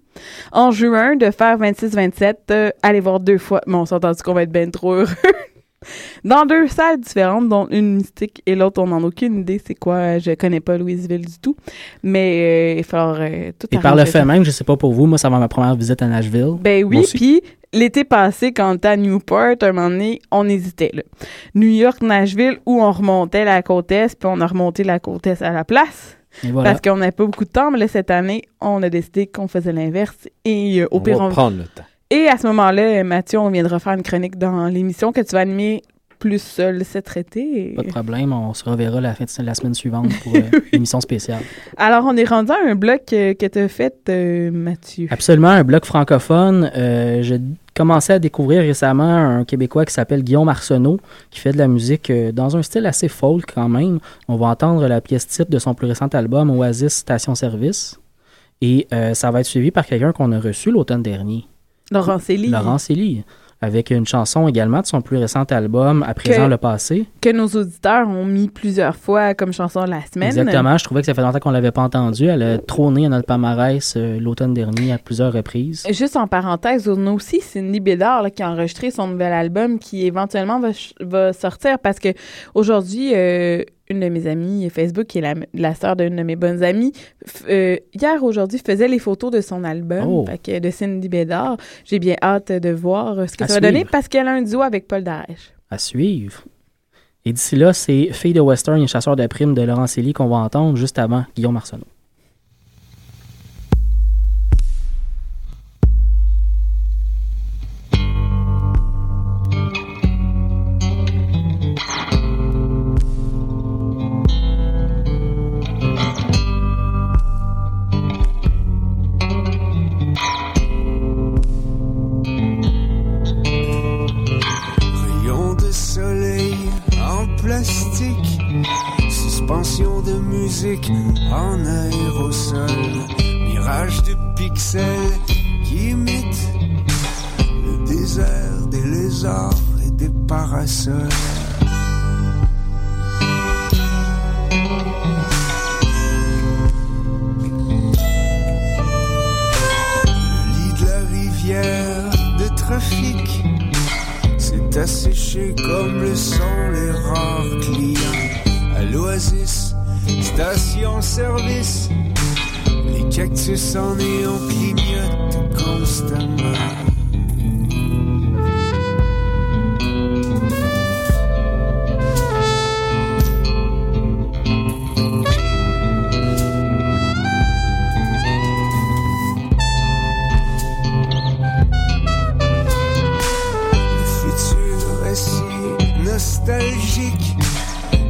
en juin de faire 26-27. euh, allez voir deux fois. Mais on s'entend qu'on va être bien trop heureux. Dans deux salles différentes, dont une mystique et l'autre, on n'en a aucune idée c'est quoi. Je connais pas Louisville du tout. Mais euh, il va falloir euh, tout Et par le fait ça. même, je sais pas pour vous, moi, ça va être ma première visite à Nashville. Ben oui, puis l'été passé, quand on était à Newport, un moment donné, on hésitait. Là. New York, Nashville, où on remontait la côte Est, puis on a remonté la côte Est à la place. Voilà. Parce qu'on n'avait pas beaucoup de temps, mais là, cette année, on a décidé qu'on faisait l'inverse. Et euh, au On pire, va on- prendre le temps. Et à ce moment-là, Mathieu, on viendra faire une chronique dans l'émission que tu vas animer plus seul cet été. Pas de problème, on se reverra la, fin de la semaine suivante pour euh, une émission spéciale. Alors, on est rendu à un bloc euh, que tu as fait, euh, Mathieu. Absolument, un bloc francophone. J'ai commencé à découvrir récemment un Québécois qui s'appelle Guillaume Arsenault, qui fait de la musique dans un style assez folk quand même. On va entendre la pièce type de son plus récent album, Oasis Station Service. Et ça va être suivi par quelqu'un qu'on a reçu l'automne dernier. Laurent Célie. Laurent Célie, avec une chanson également de son plus récent album, À présent Que- le passé. Que nos auditeurs ont mis plusieurs fois comme chanson de la semaine. Exactement, je trouvais que ça fait longtemps qu'on l'avait pas entendue. Elle a trôné à notre palmarès euh, l'automne dernier à plusieurs reprises. Juste en parenthèse, on a aussi Cindy Bédard là, qui a enregistré son nouvel album qui éventuellement va, va sortir parce que aujourd'hui, euh, une de mes amies Facebook, qui est la, la sœur d'une de mes bonnes amies, euh, hier, aujourd'hui, faisait les photos de son album Oh. fait que de Cindy Bédard. J'ai bien hâte de voir euh, ce que À ça va donner parce qu'elle a un duo avec Paul Darèche. à suivre. Et d'ici là, c'est Fille de Western et Chasseur de primes de Laurent Célie qu'on va entendre juste avant Guillaume Arsenault. Les cactus en néon clignotent constamment. Le futur est si nostalgique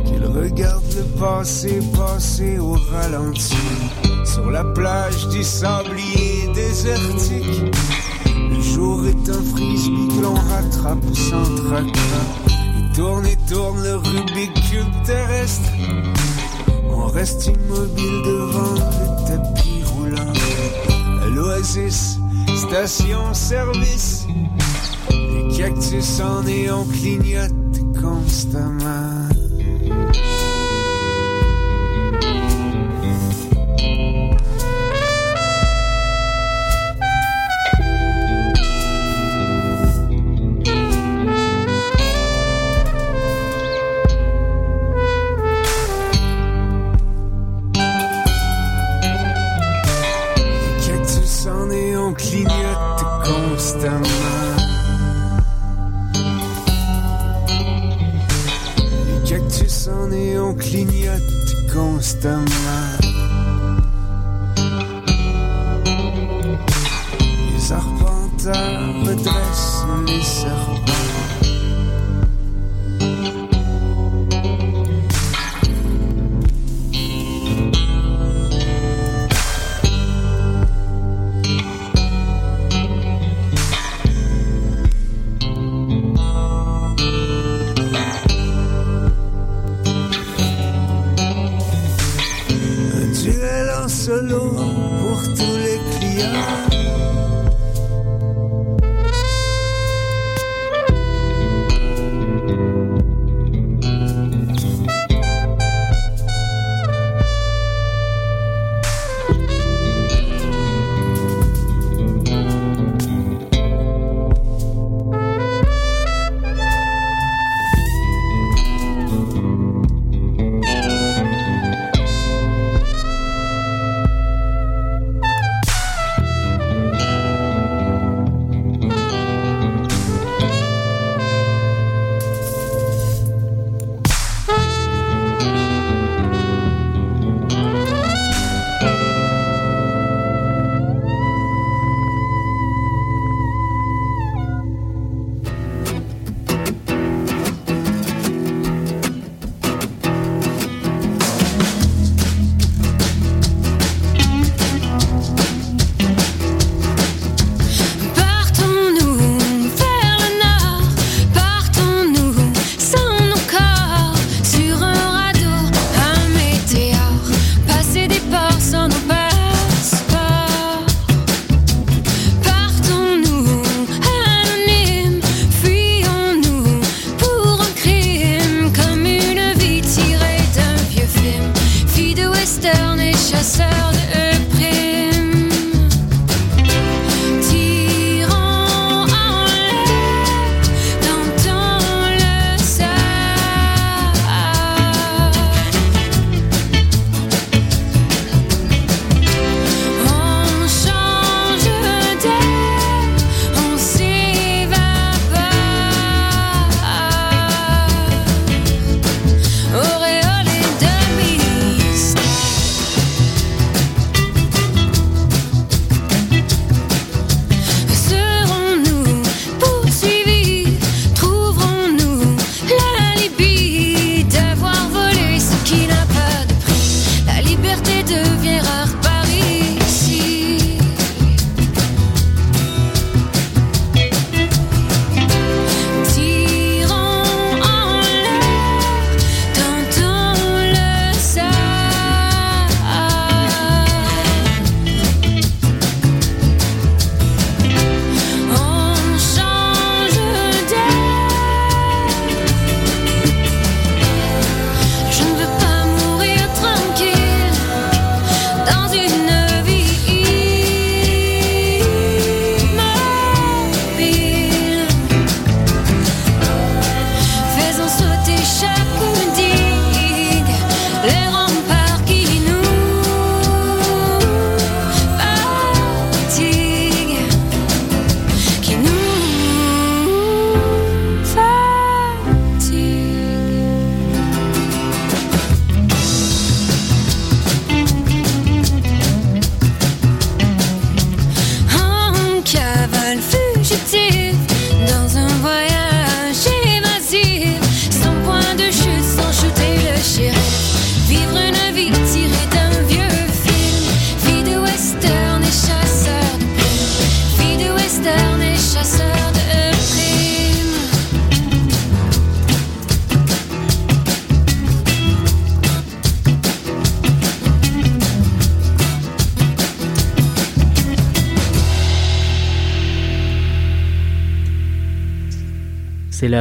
qu'il regarde le passé passer au ralenti? Sur la plage du sablier désertique, le jour est un frisbee que l'on rattrape sans tracas. Il tourne et tourne le Rubik's Cube terrestre. On reste immobile devant le tapis roulant. À l'oasis, station-service. Les cactus en néon clignotent constamment.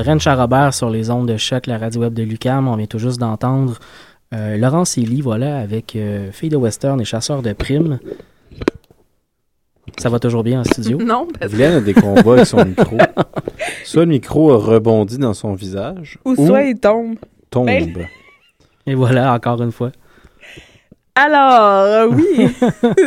Ren Charrobert sur les ondes de choc, la radio web de Lucam. On vient tout juste d'entendre euh, Laurence Elie, voilà, avec euh, Fille de Western et Chasseur de primes. Ça va toujours bien en studio? Non, parce Guylaine a des combats avec son micro. Soit le micro a rebondi dans son visage, Ou soit il tombe. tombe. Ben- Et voilà, encore une fois. Alors, euh, oui.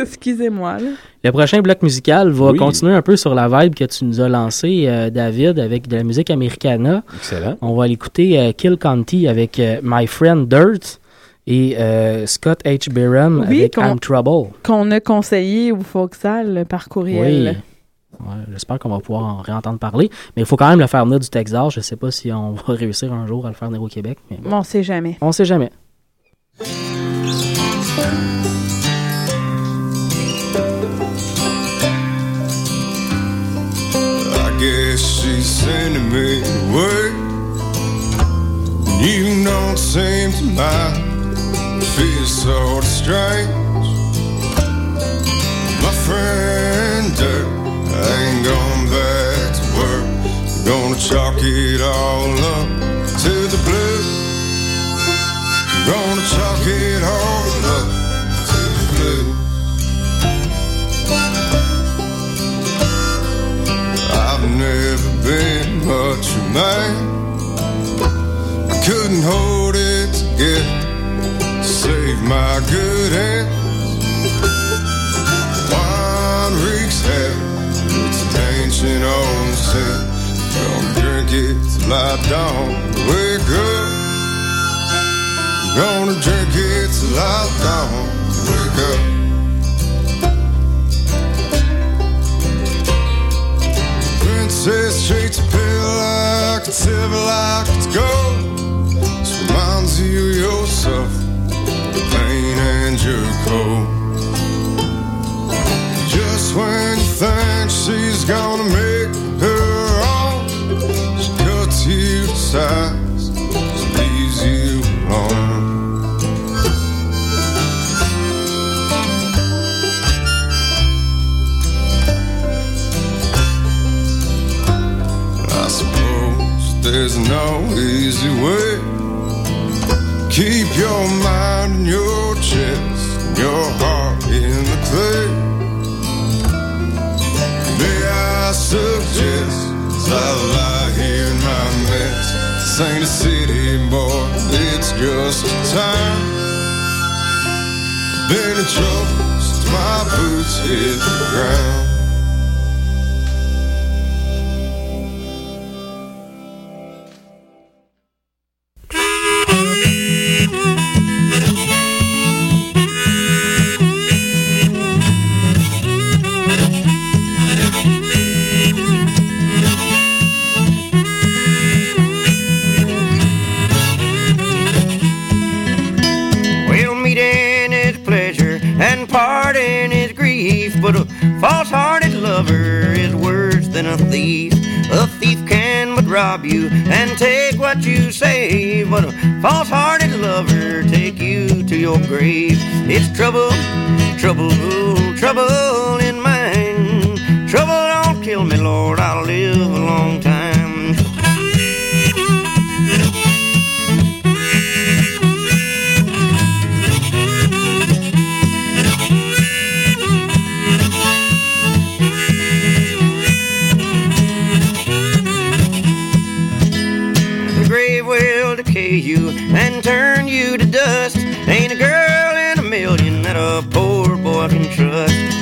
Excusez-moi. Le prochain bloc musical va Oui. continuer un peu sur la vibe que tu nous as lancé, euh, David, avec de la musique americana. Excellent. On va aller écouter euh, Kill Conti avec euh, My Friend Dirt et euh, Scott H. Byram Oui, avec I'm Trouble. Qu'on a conseillé au Foxal par Oui. courriel. Ouais, J'espère qu'on va pouvoir en réentendre parler. Mais il faut quand même le faire venir du Texas. Je sais pas si on va réussir un jour à le faire venir au Québec. Mais bon, on sait jamais. on sait jamais. Sending me away. You don't seem to mind. Feel so strange. My friend, Dirk, I ain't going back to work. Gonna chalk it all up to the blue. Gonna chalk it all up to the blue. I've never been much of man. I couldn't hold it together. Save my good ends. Wine reeks heavy. It's an ancient old sin. Gonna drink it till I don't wake up. Gonna drink it till I don't wake up. Pill like a silver like it's gold. This reminds you yourself, the pain and your cold. Just when you think she's gonna make her own, she cuts you to there's no easy way. Keep your mind in your chest, and your heart in the clay. May I suggest, as I lie here in my mess, this ain't a city, boy, it's just a town. Been in since my boots hit the ground. Thief. A thief can but rob you and take what you save, but a false hearted lover take you to your grave. It's trouble, trouble, trouble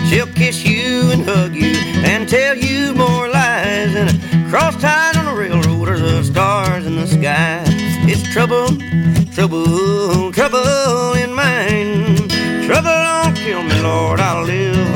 She'll kiss you and hug you and tell you more lies than a cross tied on a railroad or the stars in the sky. It's trouble, trouble, trouble in mine. Trouble don't kill me, Lord, I'll live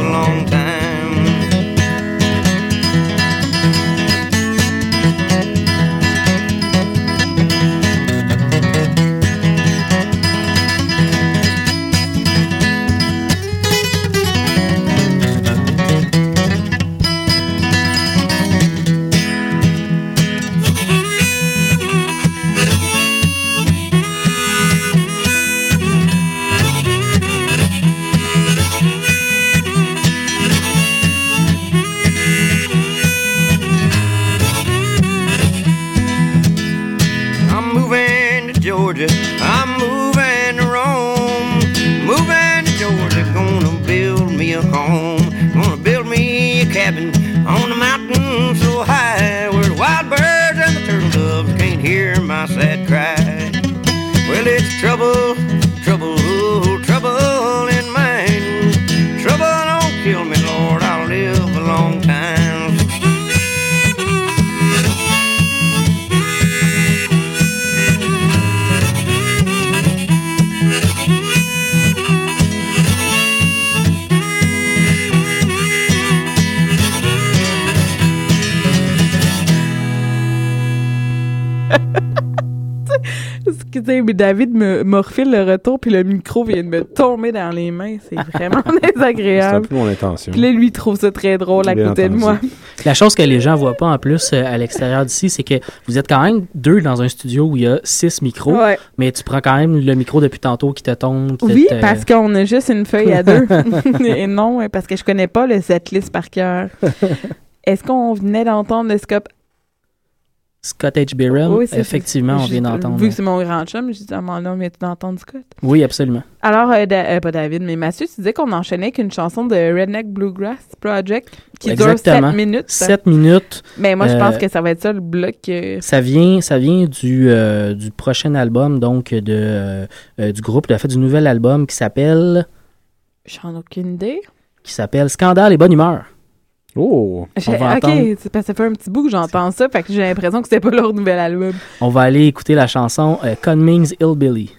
Mais David me, me refile le retour, puis le micro vient de me tomber dans les mains. C'est vraiment C'est un désagréable. peu mon intention. Puis là, lui, il trouve ça très drôle à Bien côté de moi. La chose que les gens voient pas en plus euh, à l'extérieur d'ici, c'est que vous êtes quand même deux dans un studio où il y a six micros, Ouais. mais tu prends quand même le micro depuis tantôt qui te tombe. qui Oui, te- parce qu'on a juste une feuille à deux. Et non, parce que je connais pas le setlist par cœur. Est-ce qu'on venait d'entendre le scope? Scott H. Byron, Oui, effectivement, on vient d'entendre. Vu que c'est mon grand chum, j'ai dit à mon homme, tu d'entendre Scott? Oui, absolument. Alors, euh, Da- euh, pas David, mais Mathieu, tu disais qu'on enchaînait avec une chanson de Redneck Bluegrass Project qui Exactement. dure 7 minutes. Sept minutes. Mais moi, je Euh, pense que ça va être ça le bloc. euh, Ça vient, ça vient du, euh, du prochain album, donc de, euh, euh, du groupe, de fait, du nouvel album qui s'appelle J'en ai aucune idée. qui s'appelle Scandale et Bonne Humeur. Oh! On va ok, entendre- ça fait un petit bout que j'entends ça, fait que j'ai l'impression que c'était pas leur nouvel album. On va aller écouter la chanson euh, Cummings Hillbilly.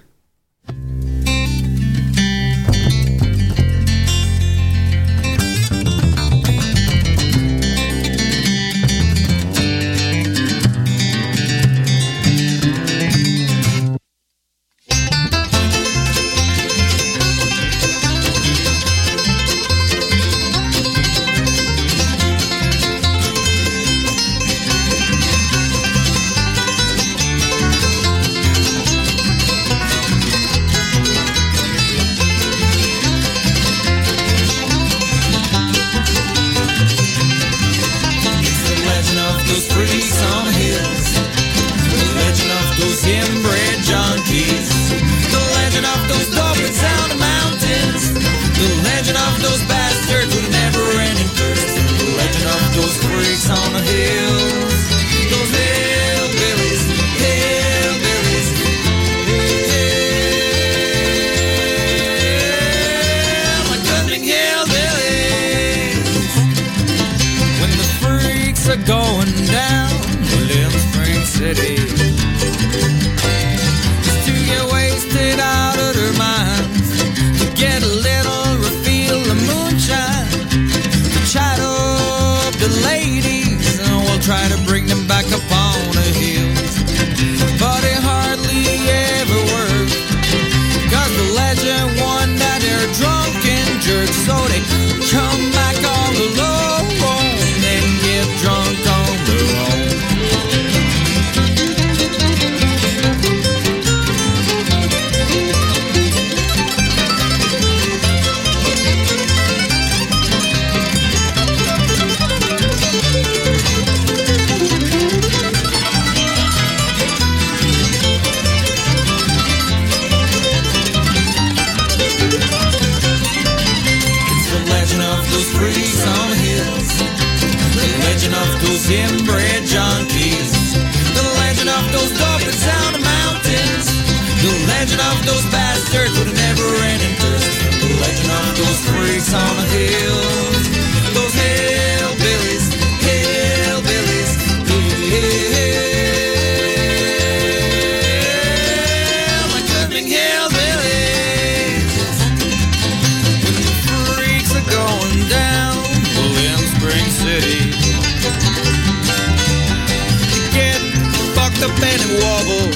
Wobble.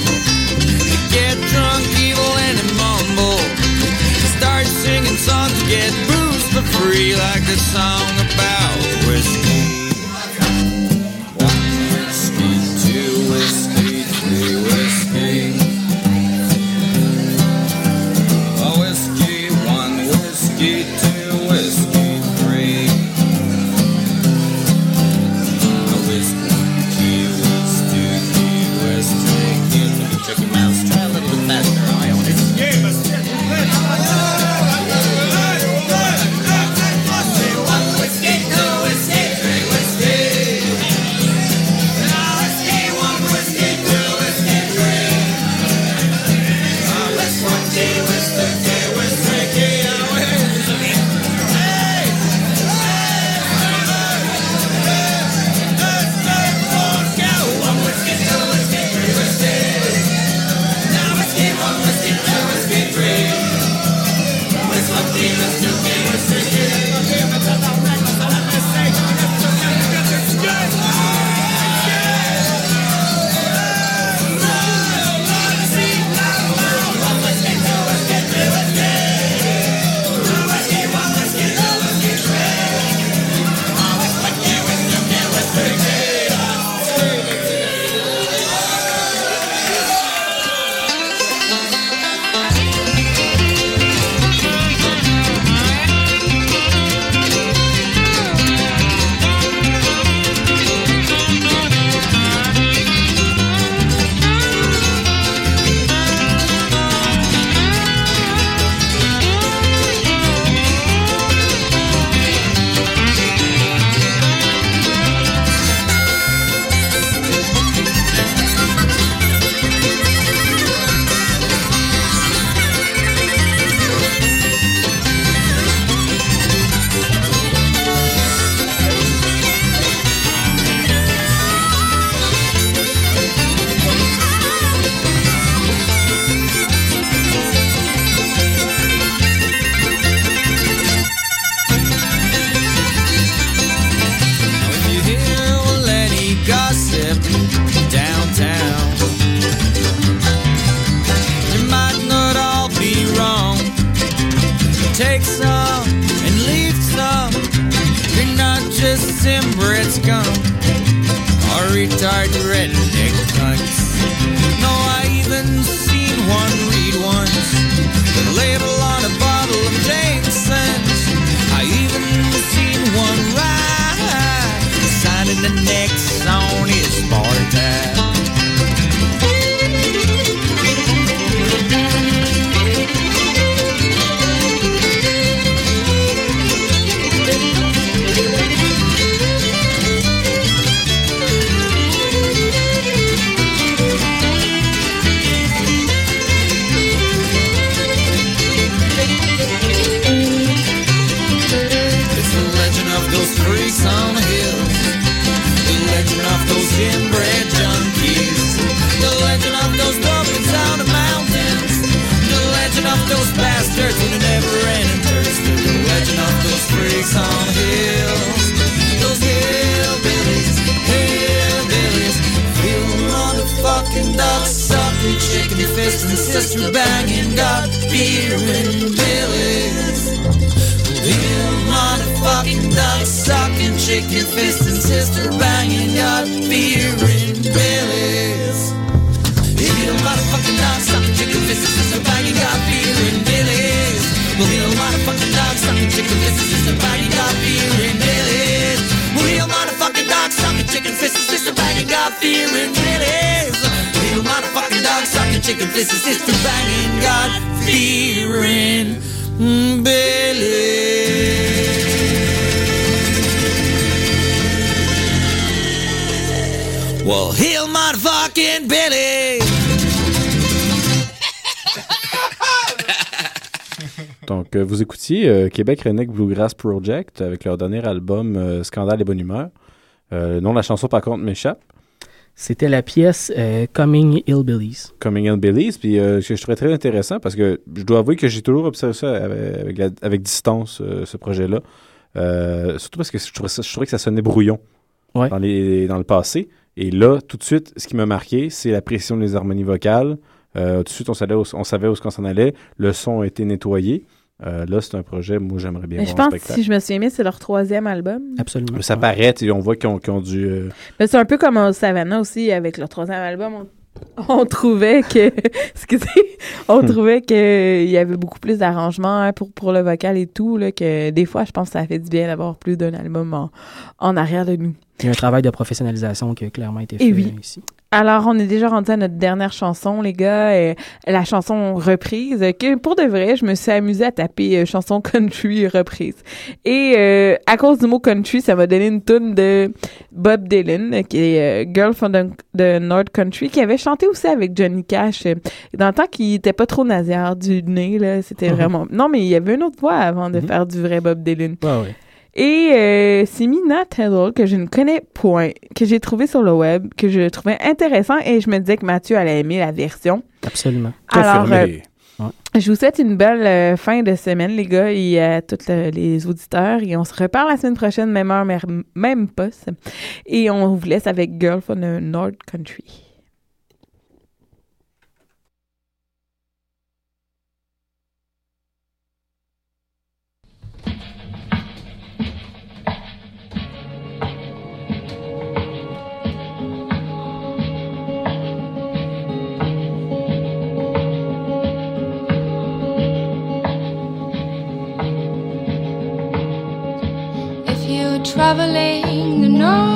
You get drunk, evil, and it mumble. You start singing songs to get booze for free, like the song gossip downtown. You might not all be wrong. Take some and leave some. You're not just timber, scum or retired redneck cunts. No, I even seen one sucking, shaking your fist and sister banging, got beer and billies. Real motherfucking dog sucking, chicken fist and sister banging, got beer in Billy's. Real motherfucking dog sucking, chicken fist and sister banging, got beer in Billy's. Real motherfucking dog sucking, chicken fist and sister banging, got beer in Billy's. Real motherfucking dog sucking, chicken fist and sister banging, got beer in Billy's. Chicken banging, got beer in Billy. Well, heal motherfucking Billy. Donc, euh, vous écoutiez euh, Québec Redneck Bluegrass Project avec leur dernier album euh, Scandale et Bonne Humeur. Le nom de la chanson, par contre, m'échappe. C'était la pièce euh, Coming Hillbillies. Coming Hillbillies, puis euh, que je trouvais très intéressant parce que je dois avouer que j'ai toujours observé ça avec, avec, la- avec distance, euh, ce projet-là. Euh, surtout parce que je trouvais, ça, je trouvais que ça sonnait brouillon Ouais. dans, les, dans le passé. Et là, tout de suite, ce qui m'a marqué, c'est la précision des harmonies vocales. Euh, tout de suite, on savait où, on savait où on s'en allait. Le son a été nettoyé. Euh, là, c'est un projet, moi, j'aimerais bien Mais je voir pense, spectacle. si je me souviens bien, c'est leur troisième album. Absolument. Ça paraît, tu sais, on voit qu'ils ont, qu'ils ont dû... euh, Mais c'est un peu comme au Savannah aussi, avec leur troisième album. On, on trouvait que. Excusez. On Hmm. trouvait qu'il y avait beaucoup plus d'arrangements hein, pour, pour le vocal et tout. Là, que des fois, je pense que ça fait du bien d'avoir plus d'un album en, en arrière de nous. Il y a un travail de professionnalisation qui a clairement été Et fait oui. ici. Alors, on est déjà rendu à notre dernière chanson, les gars. la chanson reprise, que pour de vrai, je me suis amusée à taper euh, chanson country reprise. Et euh, à cause du mot country, ça m'a donné une tune de Bob Dylan, qui est euh, Girl from the, the North Country, qui avait chanté aussi avec Johnny Cash dans le temps qu'il était pas trop nasillarde du nez. là C'était Mhm. vraiment... Non, mais il y avait une autre voix avant de Mhm. faire du vrai Bob Dylan. Ouais, ouais. Et euh, c'est Mina Taylor que je ne connais point, que j'ai trouvé sur le web, que je trouvais intéressant et je me disais que Mathieu allait aimer la version. Absolument. Alors, euh, je vous souhaite une belle euh, fin de semaine, les gars, et à tous le- les auditeurs. Et on se reparle la semaine prochaine, même heure, même poste. Et on vous laisse avec Girl from the North Country. Traveling the North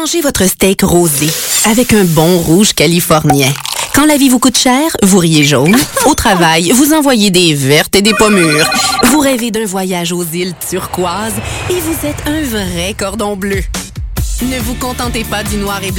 Mangez votre steak rosé avec un bon rouge californien. Quand la vie vous coûte cher, vous riez jaune. Au travail, vous envoyez des vertes et des pommures. Vous rêvez d'un voyage aux îles turquoises et vous êtes un vrai cordon bleu. Ne vous contentez pas du noir et blanc.